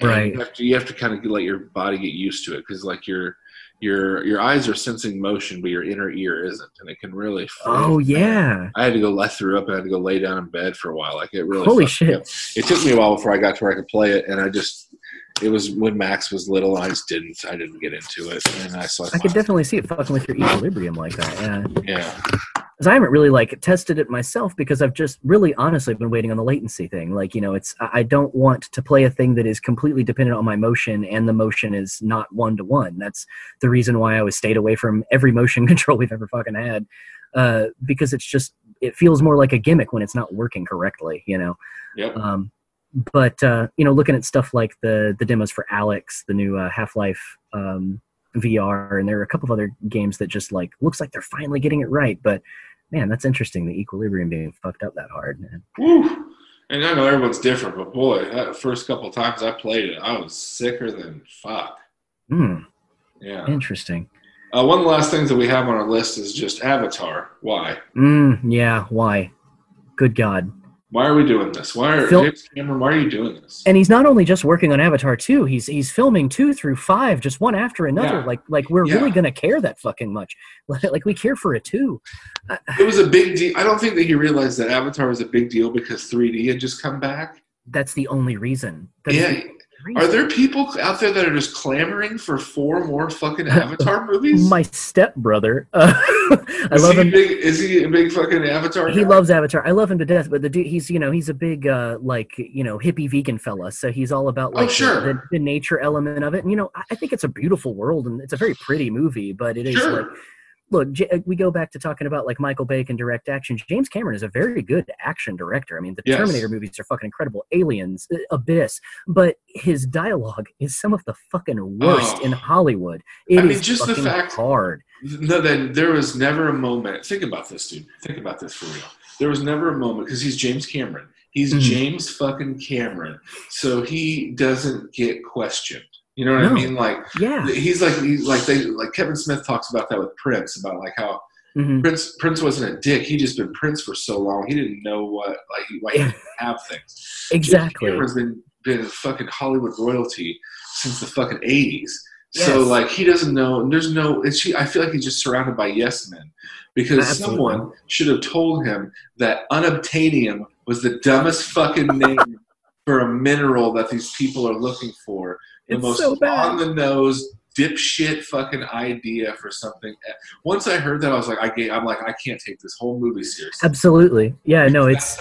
and Right. you have to, you have to kind of let your body get used to it because like your your your eyes are sensing motion but your inner ear isn't and it can really oh yeah i had to go i through up and i had to go lay down in bed for a while like it really Holy shit. it took me a while before i got to where i could play it and i just it was when max was little i just didn't i didn't get into it and i saw i could definitely see it fucking with your equilibrium like that yeah yeah 'Cause I haven't really like tested it myself because I've just really honestly been waiting on the latency thing. Like, you know, it's I don't want to play a thing that is completely dependent on my motion and the motion is not one to one. That's the reason why I always stayed away from every motion control we've ever fucking had. Uh, because it's just it feels more like a gimmick when it's not working correctly, you know. yep Um, but uh, you know, looking at stuff like the the demos for Alyx, the new uh, Half Life um, VR, and there are a couple of other games that just like looks like they're finally getting it right. But man, that's interesting. The equilibrium being fucked up that hard. Man. Woo. And I know everyone's different, but boy, that first couple times I played it, I was sicker than fuck. Hmm, Yeah. interesting. Uh, one of the last things that we have on our list is just Avatar. Why? Mm, yeah. Why? Good God. Why are we doing this? Why are Phil- James Cameron? Why are you doing this? And he's not only just working on Avatar two. He's he's filming two through five, just one after another. Yeah. Like like we're Yeah. really gonna care that fucking much. like we care for it too. It was a big deal. I don't think that he realized that Avatar was a big deal because 3D had just come back. That's the only reason. That's Yeah. the Are there people out there that are just clamoring for four more fucking Avatar movies? my stepbrother. Uh, I is love he him. Big, is he a big fucking Avatar? He guy? loves Avatar. I love him to death. But the dude, he's you know he's a big uh, like you know hippie vegan fella. So he's all about Oh, like the- sure. the, the nature element of it. And you know I, I think it's a beautiful world and it's a very pretty movie. But it is Sure. like look, uh, we go back to talking about like Michael Bay and direct action. James Cameron is a very good action director. I mean, the Yes. Terminator movies are fucking incredible. Aliens, uh, Abyss, but his dialogue is some of the fucking worst Oh. in Hollywood. It is I mean, just the fact- hard. No, then there was never a moment. Think about this, dude. Think about this for real. There was never a moment because he's James Cameron. He's Mhm. James fucking Cameron, so he doesn't get questioned. You know what No. I mean? Like Yeah. he's like he's like they like Kevin Smith talks about that with Prince about like how Mhm. Prince Prince wasn't a dick. He just been Prince for so long. He didn't know what like why he Yeah. didn't have things. Exactly. Cameron's been been fucking Hollywood royalty since the fucking eighties. So like he doesn't know. and There's no. It's, he, I feel like he's just surrounded by yes men because Absolutely. someone should have told him that unobtainium was the dumbest fucking name for a mineral that these people are looking for. The It's most so on the nose dipshit fucking idea for something. Once I heard that, I was like, I ga- I'm like, I can't take this whole movie seriously. Absolutely. Yeah, no, it's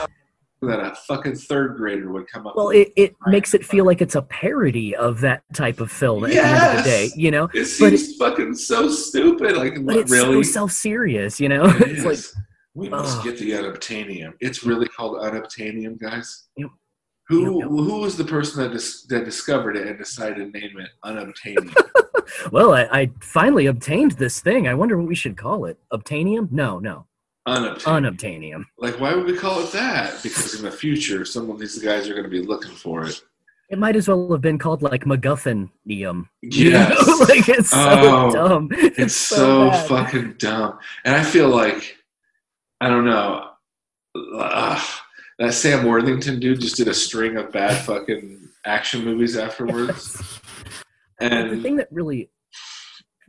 that a fucking third grader would come up. well, with. it, it makes it feel like it's a parody of that type of film at the end of the day, you know? It seems fucking so stupid. Like, But it's really? so self serious, you know? It it's like we must ugh. get the unobtainium. It's really called unobtainium, guys. Yep. Who Yep, who was the person that dis- that discovered it and decided to name it unobtainium? well, I, I finally obtained this thing. I wonder what we should call it. Obtainium? No, no. unobtainium. Unobtainium. like, why would we call it that? Because in the future, some of these guys are going to be looking for it. It might as well have been called like MacGuffinium. You Yes. know? like it's so Oh, dumb. It's, so, bad. fucking dumb. And I feel like, I don't know, ugh, that Sam Worthington dude just did a string of bad fucking action movies afterwards. and the thing that really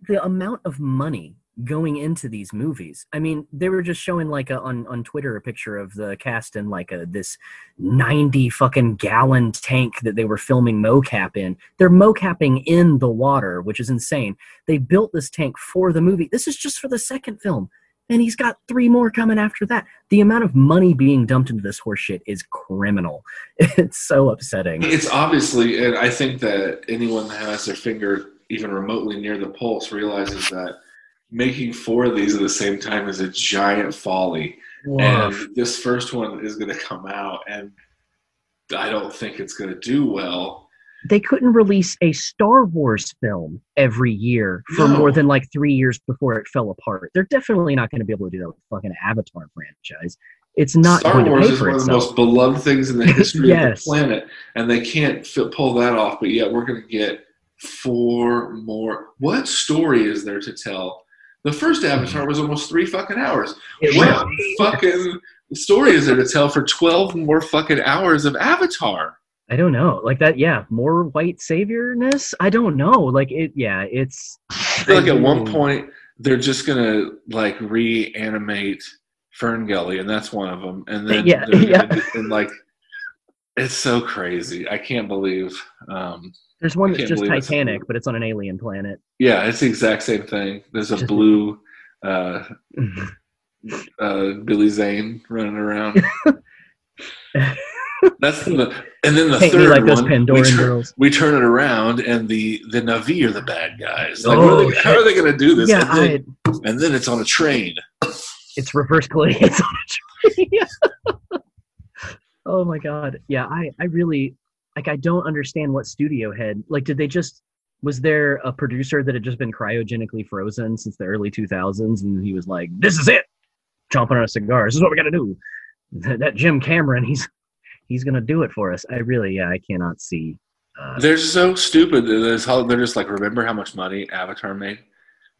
the amount of money going into these movies i mean they were just showing like a, on on twitter a picture of the cast in like a this 90 fucking gallon tank that they were filming mocap in. They're mocapping in the water which is insane. They built this tank for the movie. This is just for the second film and he's got three more coming after that the amount of money being dumped into this horseshit is criminal it's so upsetting it's obviously, and I think that anyone that has their finger even remotely near the pulse realizes that making four of these at the same time is a giant folly. And this first one is going to come out, and I don't think it's going to do well. They couldn't release a Star Wars film every year for No. more than like three years before it fell apart. They're definitely not going to be able to do that with fucking Avatar franchise. It's not Star going to Wars pay is for one of the most beloved things in the history Yes. of the planet, and they can't fi- pull that off. But yet, we're going to get four more. What story is there to tell? The first mm. Avatar was almost three fucking hours. It What fucking story is there to tell for twelve more fucking hours of Avatar? I don't know, like that. Yeah, more white saviorness. I don't know. Like it. Yeah, it's. I feel like at one point they're just gonna like reanimate FernGully, and that's one of them. And then Yeah, yeah. gonna and like it's so crazy. I can't believe. Um, There's one that's just believe it's Titanic, but it's on an alien planet. yeah, it's the exact same thing. There's a blue uh, uh, Billy Zane running around. That's the and then the Paint third like one. we turn, we turn it around, and the the Na'vi are the bad guys. Like, Oh, are they, how are they going to do this? Yeah, and, then, I, and then it's on a train. it's reverse collision. It's on a tree. oh my god. Yeah, I, I really like I don't understand what studio head like did they just was there a producer that had just been cryogenically frozen since the early 2000s and he was like this is it chomping on a cigar this is what we got to do that, that jim cameron he's he's gonna do it for us i really yeah i cannot see uh, They're so stupid. They're just like, remember how much money Avatar made?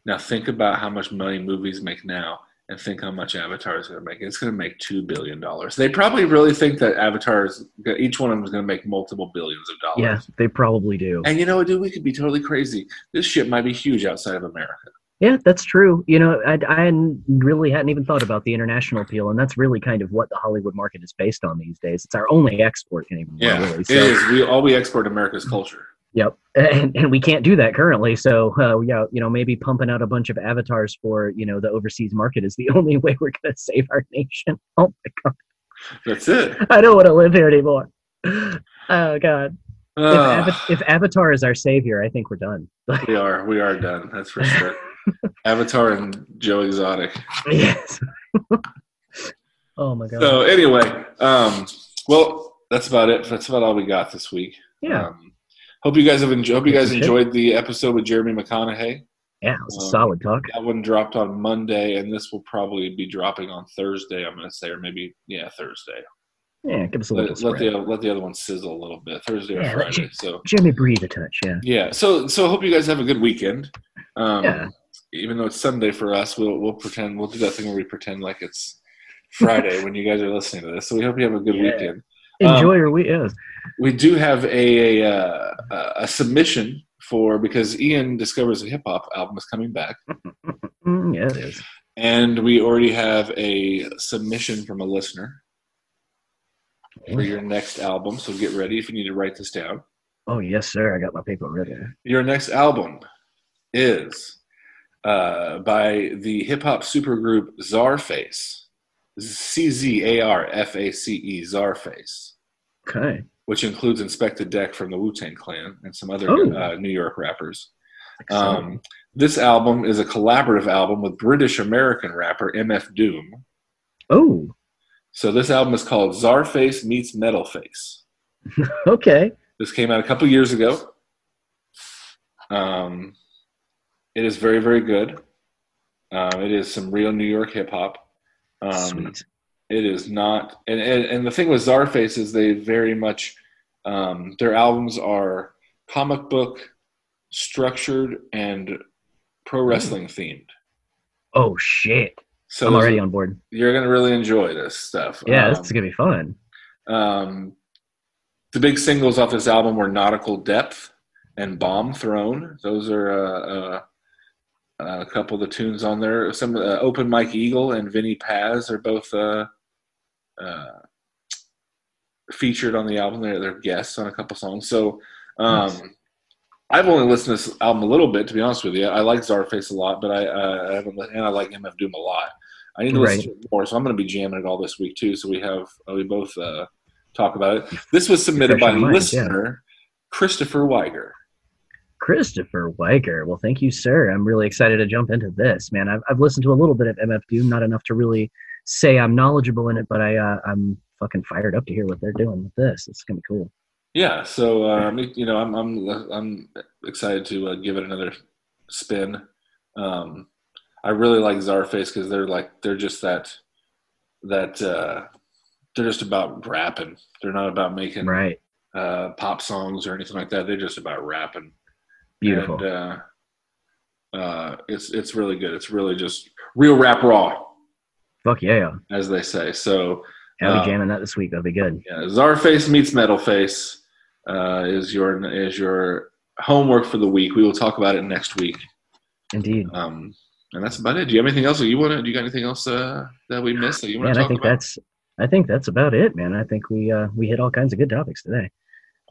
Now think about how much money movies make now, and think how much Avatar is going to make. It's going to make two billion dollars. They probably really think that Avatar is each one of them is going to make multiple billions of dollars. yeah they probably do And you know what, dude? We could be totally crazy. This shit might be huge outside of America. Yeah, that's true. You know, I, I really hadn't even thought about the international appeal, and that's really kind of what the Hollywood market is based on these days. It's our only export anymore, Yeah, really. So, is. We all we export America's culture. Yep, and, and we can't do that currently. So, uh, yeah, you know, maybe pumping out a bunch of avatars for you know the overseas market is the only way we're going to save our nation. Oh my god, That's it. I don't want to live here anymore. Oh god, if, Ah, Ava- if Avatar is our savior, I think we're done. we are. We are done. That's for sure. Avatar and Joe Exotic. yes. oh my god. So anyway, um, well, that's about it. That's about all we got this week. yeah, Um, hope you guys have enjoyed. Hope you guys enjoyed the episode with Jeremy McConaughey. yeah, it was a um, solid talk. That one dropped on Monday, and this will probably be dropping on Thursday. I'm going to say, or maybe yeah, Thursday. Yeah, give us a little Let, let spread. the let the other one sizzle a little bit. Thursday or Yeah, let Friday. So Jimmy breathe a touch, yeah. yeah. So so hope you guys have a good weekend. Um, Yeah. Even though it's Sunday for us, we'll we'll pretend we'll do that thing where we pretend like it's Friday when you guys are listening to this. So we hope you have a good Yeah. weekend. Um, Enjoy your week. Yes. We do have a a, uh, a submission for because Ian discovers a hip hop album is coming back, Mm, yeah, it is. and we already have a submission from a listener for your next album. So get ready if you need to write this down. Oh yes, sir. I got my paper ready. Your next album is uh, by the hip hop supergroup Czarface, C Z A R F A C E, Czarface, Okay. which includes Inspectah Deck from the Wu Tang Clan and some other Oh. uh, New York rappers. Um, this album is a collaborative album with British American rapper MF Doom. oh, So this album is called Czarface meets Metalface. okay. This came out a couple years ago. Um, it is very, very good. Um, it is some real New York hip hop. Um, Sweet. it is not, and, and and the thing with Czarface is they very much um, their albums are comic book structured and pro wrestling themed. Oh shit. So I'm already on board. you're gonna really enjoy this stuff. Yeah, Um, this is gonna be fun. Um, the big singles off this album were Nautical Depth and Bomb Thrown. Those are uh, uh, a couple of the tunes on there. Some uh, Open Mike Eagle and Vinnie Paz are both uh, uh, featured on the album. They're, they're guests on a couple songs. So um, Nice. I've only listened to this album a little bit, to be honest with you. I like Czarface a lot, but I, uh, I haven't, and I like MF Doom a lot. I need to listen to it more, so I'm going to be jamming it all this week too. So we have uh, we both uh, talk about it. This was submitted by minds, yeah. listener Christopher Weiger. Christopher Weiger. Well, thank you, sir. I'm really excited to jump into this, man. I've, I've listened to a little bit of MF Doom, not enough to really say I'm knowledgeable in it, but I uh, I'm fucking fired up to hear what they're doing with this. It's gonna be cool. Yeah, so um, you know, I'm I'm I'm excited to uh, give it another spin. Um, I really like Czarface because they're like they're just that that uh, they're just about rapping. They're not about making Right. uh, pop songs or anything like that. They're just about rapping. Beautiful. And, uh, uh, it's it's really good. It's really just real rap raw, Fuck yeah. as they say. So I'll be Um, jamming that this week. That'll be good. yeah, Czarface meets Metalface uh, is your is your homework for the week. We will talk about it next week. Indeed. Um, and that's about it. Do you have anything else that you want to? Do you got anything else uh, that we missed that you want Man, to I think about? that's I think that's about it, man. I think we uh we hit all kinds of good topics today.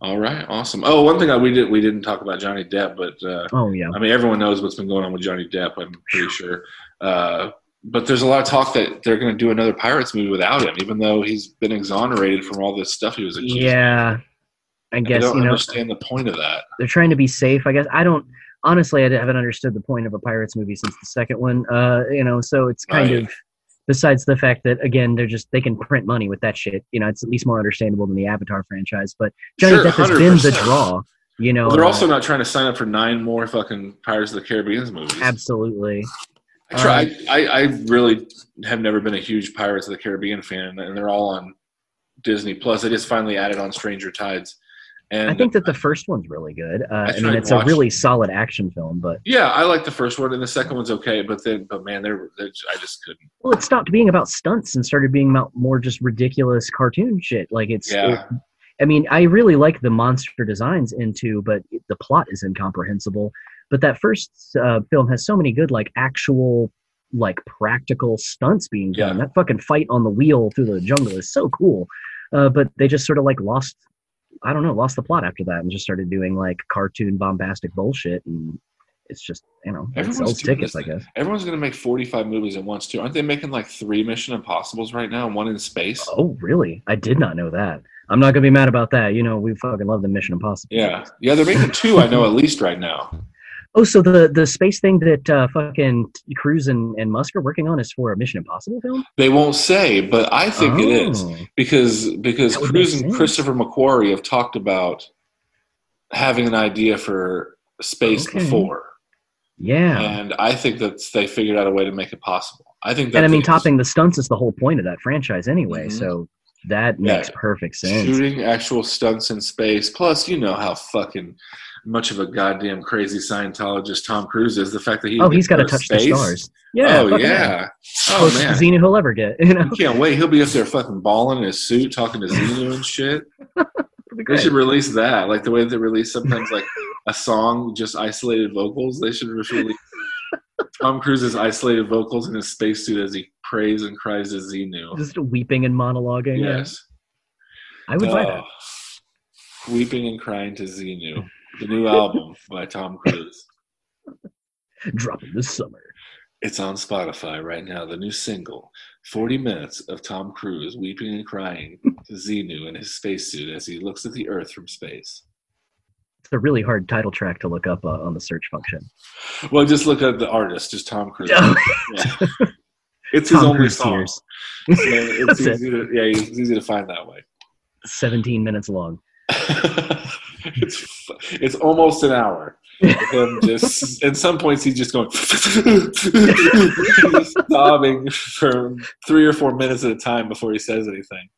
All right, awesome. Oh, one thing that we did we didn't talk about Johnny Depp, but uh, Oh yeah. I mean everyone knows what's been going on with Johnny Depp. I'm pretty sure. Uh, but there's a lot of talk that they're going to do another Pirates movie without him, even though he's been exonerated from all this stuff he was accused. of. Yeah. I guess I don't you know understand the point of that. they're trying to be safe. I guess I don't honestly. I haven't understood the point of a pirates movie since the second one. Uh, you know, so it's kind Right. of besides the fact that again they're just they can print money with that shit. You know, it's at least more understandable than the Avatar franchise. But Johnny Sure, Depp has been the draw. You know, Well, they're uh, also not trying to sign up for nine more fucking Pirates of the Caribbean movies. absolutely. I try. I, I really have never been a huge Pirates of the Caribbean fan, and they're all on Disney Plus. I just finally added on Stranger Tides, and I think that the first one's really good. Uh, I, tried mean, it's a really solid action film, but yeah, I like the first one, and the second one's okay. But then, but man, they're, they're I just couldn't. well, it stopped being about stunts and started being about more just ridiculous cartoon shit. Like it's, Yeah. it- I mean, I really like the monster designs into, but the plot is incomprehensible. But that first uh, film has so many good, like actual, like practical stunts being done. Yeah. That fucking fight on the wheel through the jungle is so cool. Uh, but they just sort of like lost, I don't know, lost the plot after that and just started doing like cartoon bombastic bullshit. And it's just, you know, Everyone's sells tickets, I guess. Everyone's going to make forty-five movies at once too. Aren't they making like three Mission Impossible's right now, and one in space? Oh, really? I did not know that. I'm not gonna be mad about that. You know, we fucking love the Mission Impossible. Yeah, yeah, they're making two. I know at least right now. Oh, so the the space thing that uh, fucking Cruise and, and Musk are working on is for a Mission Impossible film. They won't say, but I think it is. Oh. because because Cruise and sense. Christopher McQuarrie have talked about having an idea for space Okay. before, Yeah. and I think that they figured out a way to make it possible. I think that and I mean, topping the stunts is the whole point of that franchise anyway. Mhm. So that Yeah. makes perfect sense. shooting actual stunts in space. Plus, you know how fucking much of a goddamn crazy Scientologist Tom Cruise is. The fact that he Oh, he's got to touch space. the stars. Yeah. oh yeah. Oh man. to Xenu he'll ever get. You know. Can't wait. He'll be up there fucking balling in his suit, talking to Xenu and shit. They should release that, like the way they release sometimes like a song, just isolated vocals. They should release Tom Cruise's isolated vocals in his spacesuit as he prays and cries to Xenu. Just weeping and monologuing. Yes. I would buy that. Weeping and Crying to Xenu, the new album by Tom Cruise. Dropping this summer. It's on Spotify right now, the new single, 40 minutes of Tom Cruise weeping and crying to Xenu in his spacesuit as he looks at the Earth from space. It's a really hard title track to look up uh, on the search function. Well, just look at the artist, just Tom Cruise. Yeah. It's his only Cruise song. tears. So it's That's it. to, yeah, it's easy to find that way. 17 minutes long. it's it's almost an hour. Him just at some points he's just going just sobbing for three or four minutes at a time before he says anything.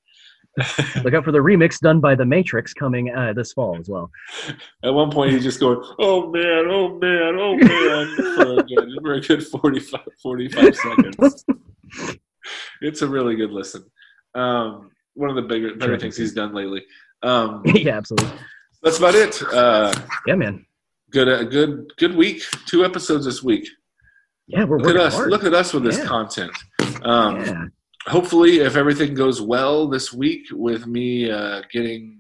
Look out for the remix done by The Matrix coming uh, this fall as well. At one point he's just going, "Oh man, oh man, oh man," for a good, for a good 45, 45 seconds. It's a really good listen. Um, one of the bigger better Sure. things he's done lately. Um, yeah, absolutely. that's about it. Uh, Yeah, man. good, uh, good, good week. Two episodes this week. Yeah, we're Look at us. hard. Look at us with this Yeah. content. Um, yeah. Hopefully, if everything goes well this week with me uh, getting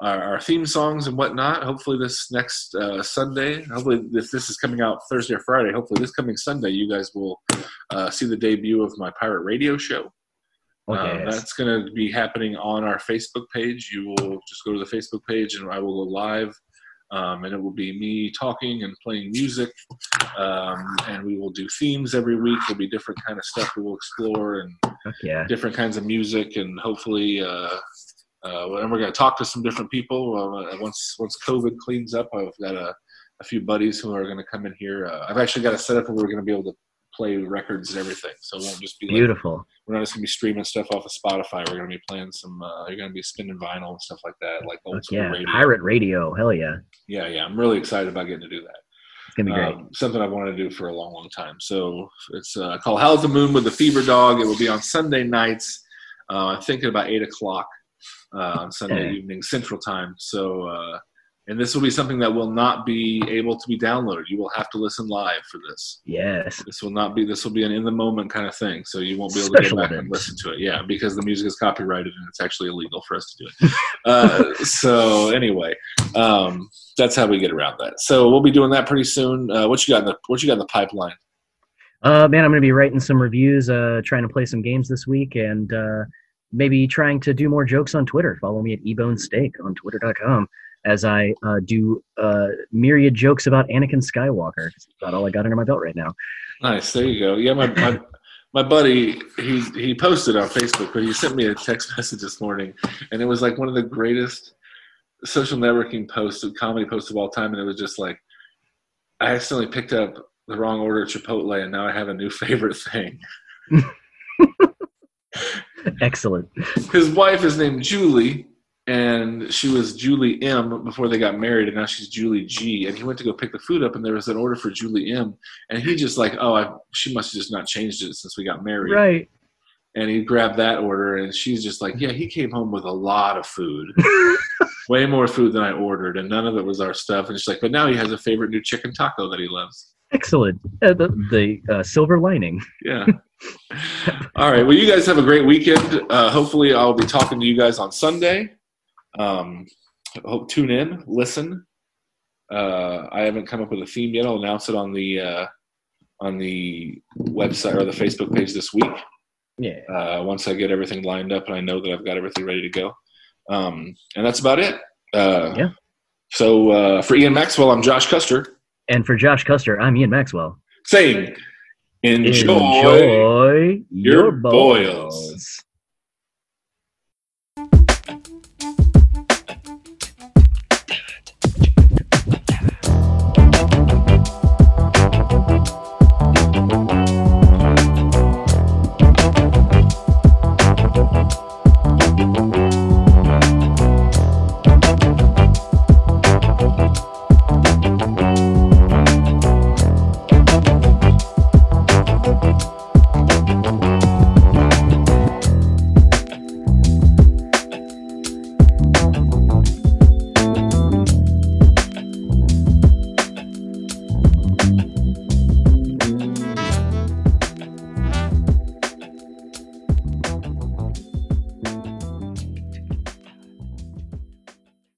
our, our theme songs and whatnot, hopefully this next uh, Sunday, hopefully if this is coming out Thursday or Friday, hopefully this coming Sunday, you guys will uh, see the debut of my pirate radio show. Oh, Um, yes. that's going to be happening on our Facebook page. You will just go to the Facebook page and I will go live. Um, and it will be me talking and playing music. Um, and we will do themes every week. There'll be different kind of stuff we will explore and yeah. different kinds of music. And hopefully, uh, uh, and we're going to talk to some different people. Uh, once once COVID cleans up, I've got a, a few buddies who are going to come in here. Uh, I've actually got a setup where we're going to be able to play records and everything. So it won't just be like Beautiful. we're not just gonna be streaming stuff off of Spotify. We're gonna be playing some. Uh, you're gonna be spinning vinyl and stuff like that, like old school yeah. radio. Pirate radio. Hell yeah. Yeah, yeah. I'm really excited about getting to do that. It's going to be great. Um, something I've wanted to do for a long, long time. So it's uh, called Howl's the Moon with the Fever Dog. It will be on Sunday nights. Uh, I'm thinking about eight o'clock on Sunday evening Central Time. So. Uh, and this will be something that will not be able to be downloaded. You will have to listen live for this. yes. This will not be. This will be an in the moment kind of thing. So you won't be able to Special go back and listen to it. Yeah, because the music is copyrighted and it's actually illegal for us to do it. uh, so anyway, um, that's how we get around that. So we'll be doing that pretty soon. Uh, what you got in the What you got in the pipeline? Uh, man, I'm going to be writing some reviews, uh, trying to play some games this week, and uh, maybe trying to do more jokes on Twitter. Follow me at ebonesteak on twitter.com as I uh, do uh, myriad jokes about Anakin Skywalker. That's about all I got under my belt right now. Nice. There you go. Yeah, my my, my buddy he he posted on Facebook, but he sent me a text message this morning, and it was like one of the greatest social networking posts, comedy posts of all time, and it was just like I accidentally picked up the wrong order at Chipotle, and now I have a new favorite thing. Excellent. His wife is named Julie, and she was Julie M before they got married, and now she's Julie G. And he went to go pick the food up, and there was an order for Julie M. And he just like, oh, I, she must have just not changed it since we got married. Right. And he grabbed that order, and she's just like, yeah, he came home with a lot of food, way more food than I ordered, and none of it was our stuff. And she's like, but now he has a favorite new chicken taco that he loves. Excellent. Uh, the the uh, silver lining. Yeah. All right. Well, you guys have a great weekend. Uh, hopefully, I'll be talking to you guys on Sunday. Um, hope tune in, listen. Uh, I haven't come up with a theme yet. I'll announce it on the uh, on the website or the Facebook page this week. Yeah. Uh, once I get everything lined up and I know that I've got everything ready to go. Um, and that's about it. Uh, Yeah. So uh, for Ian Maxwell, I'm Josh Custer And for Josh Custer, I'm Ian Maxwell. saying, enjoy, Enjoy your boils.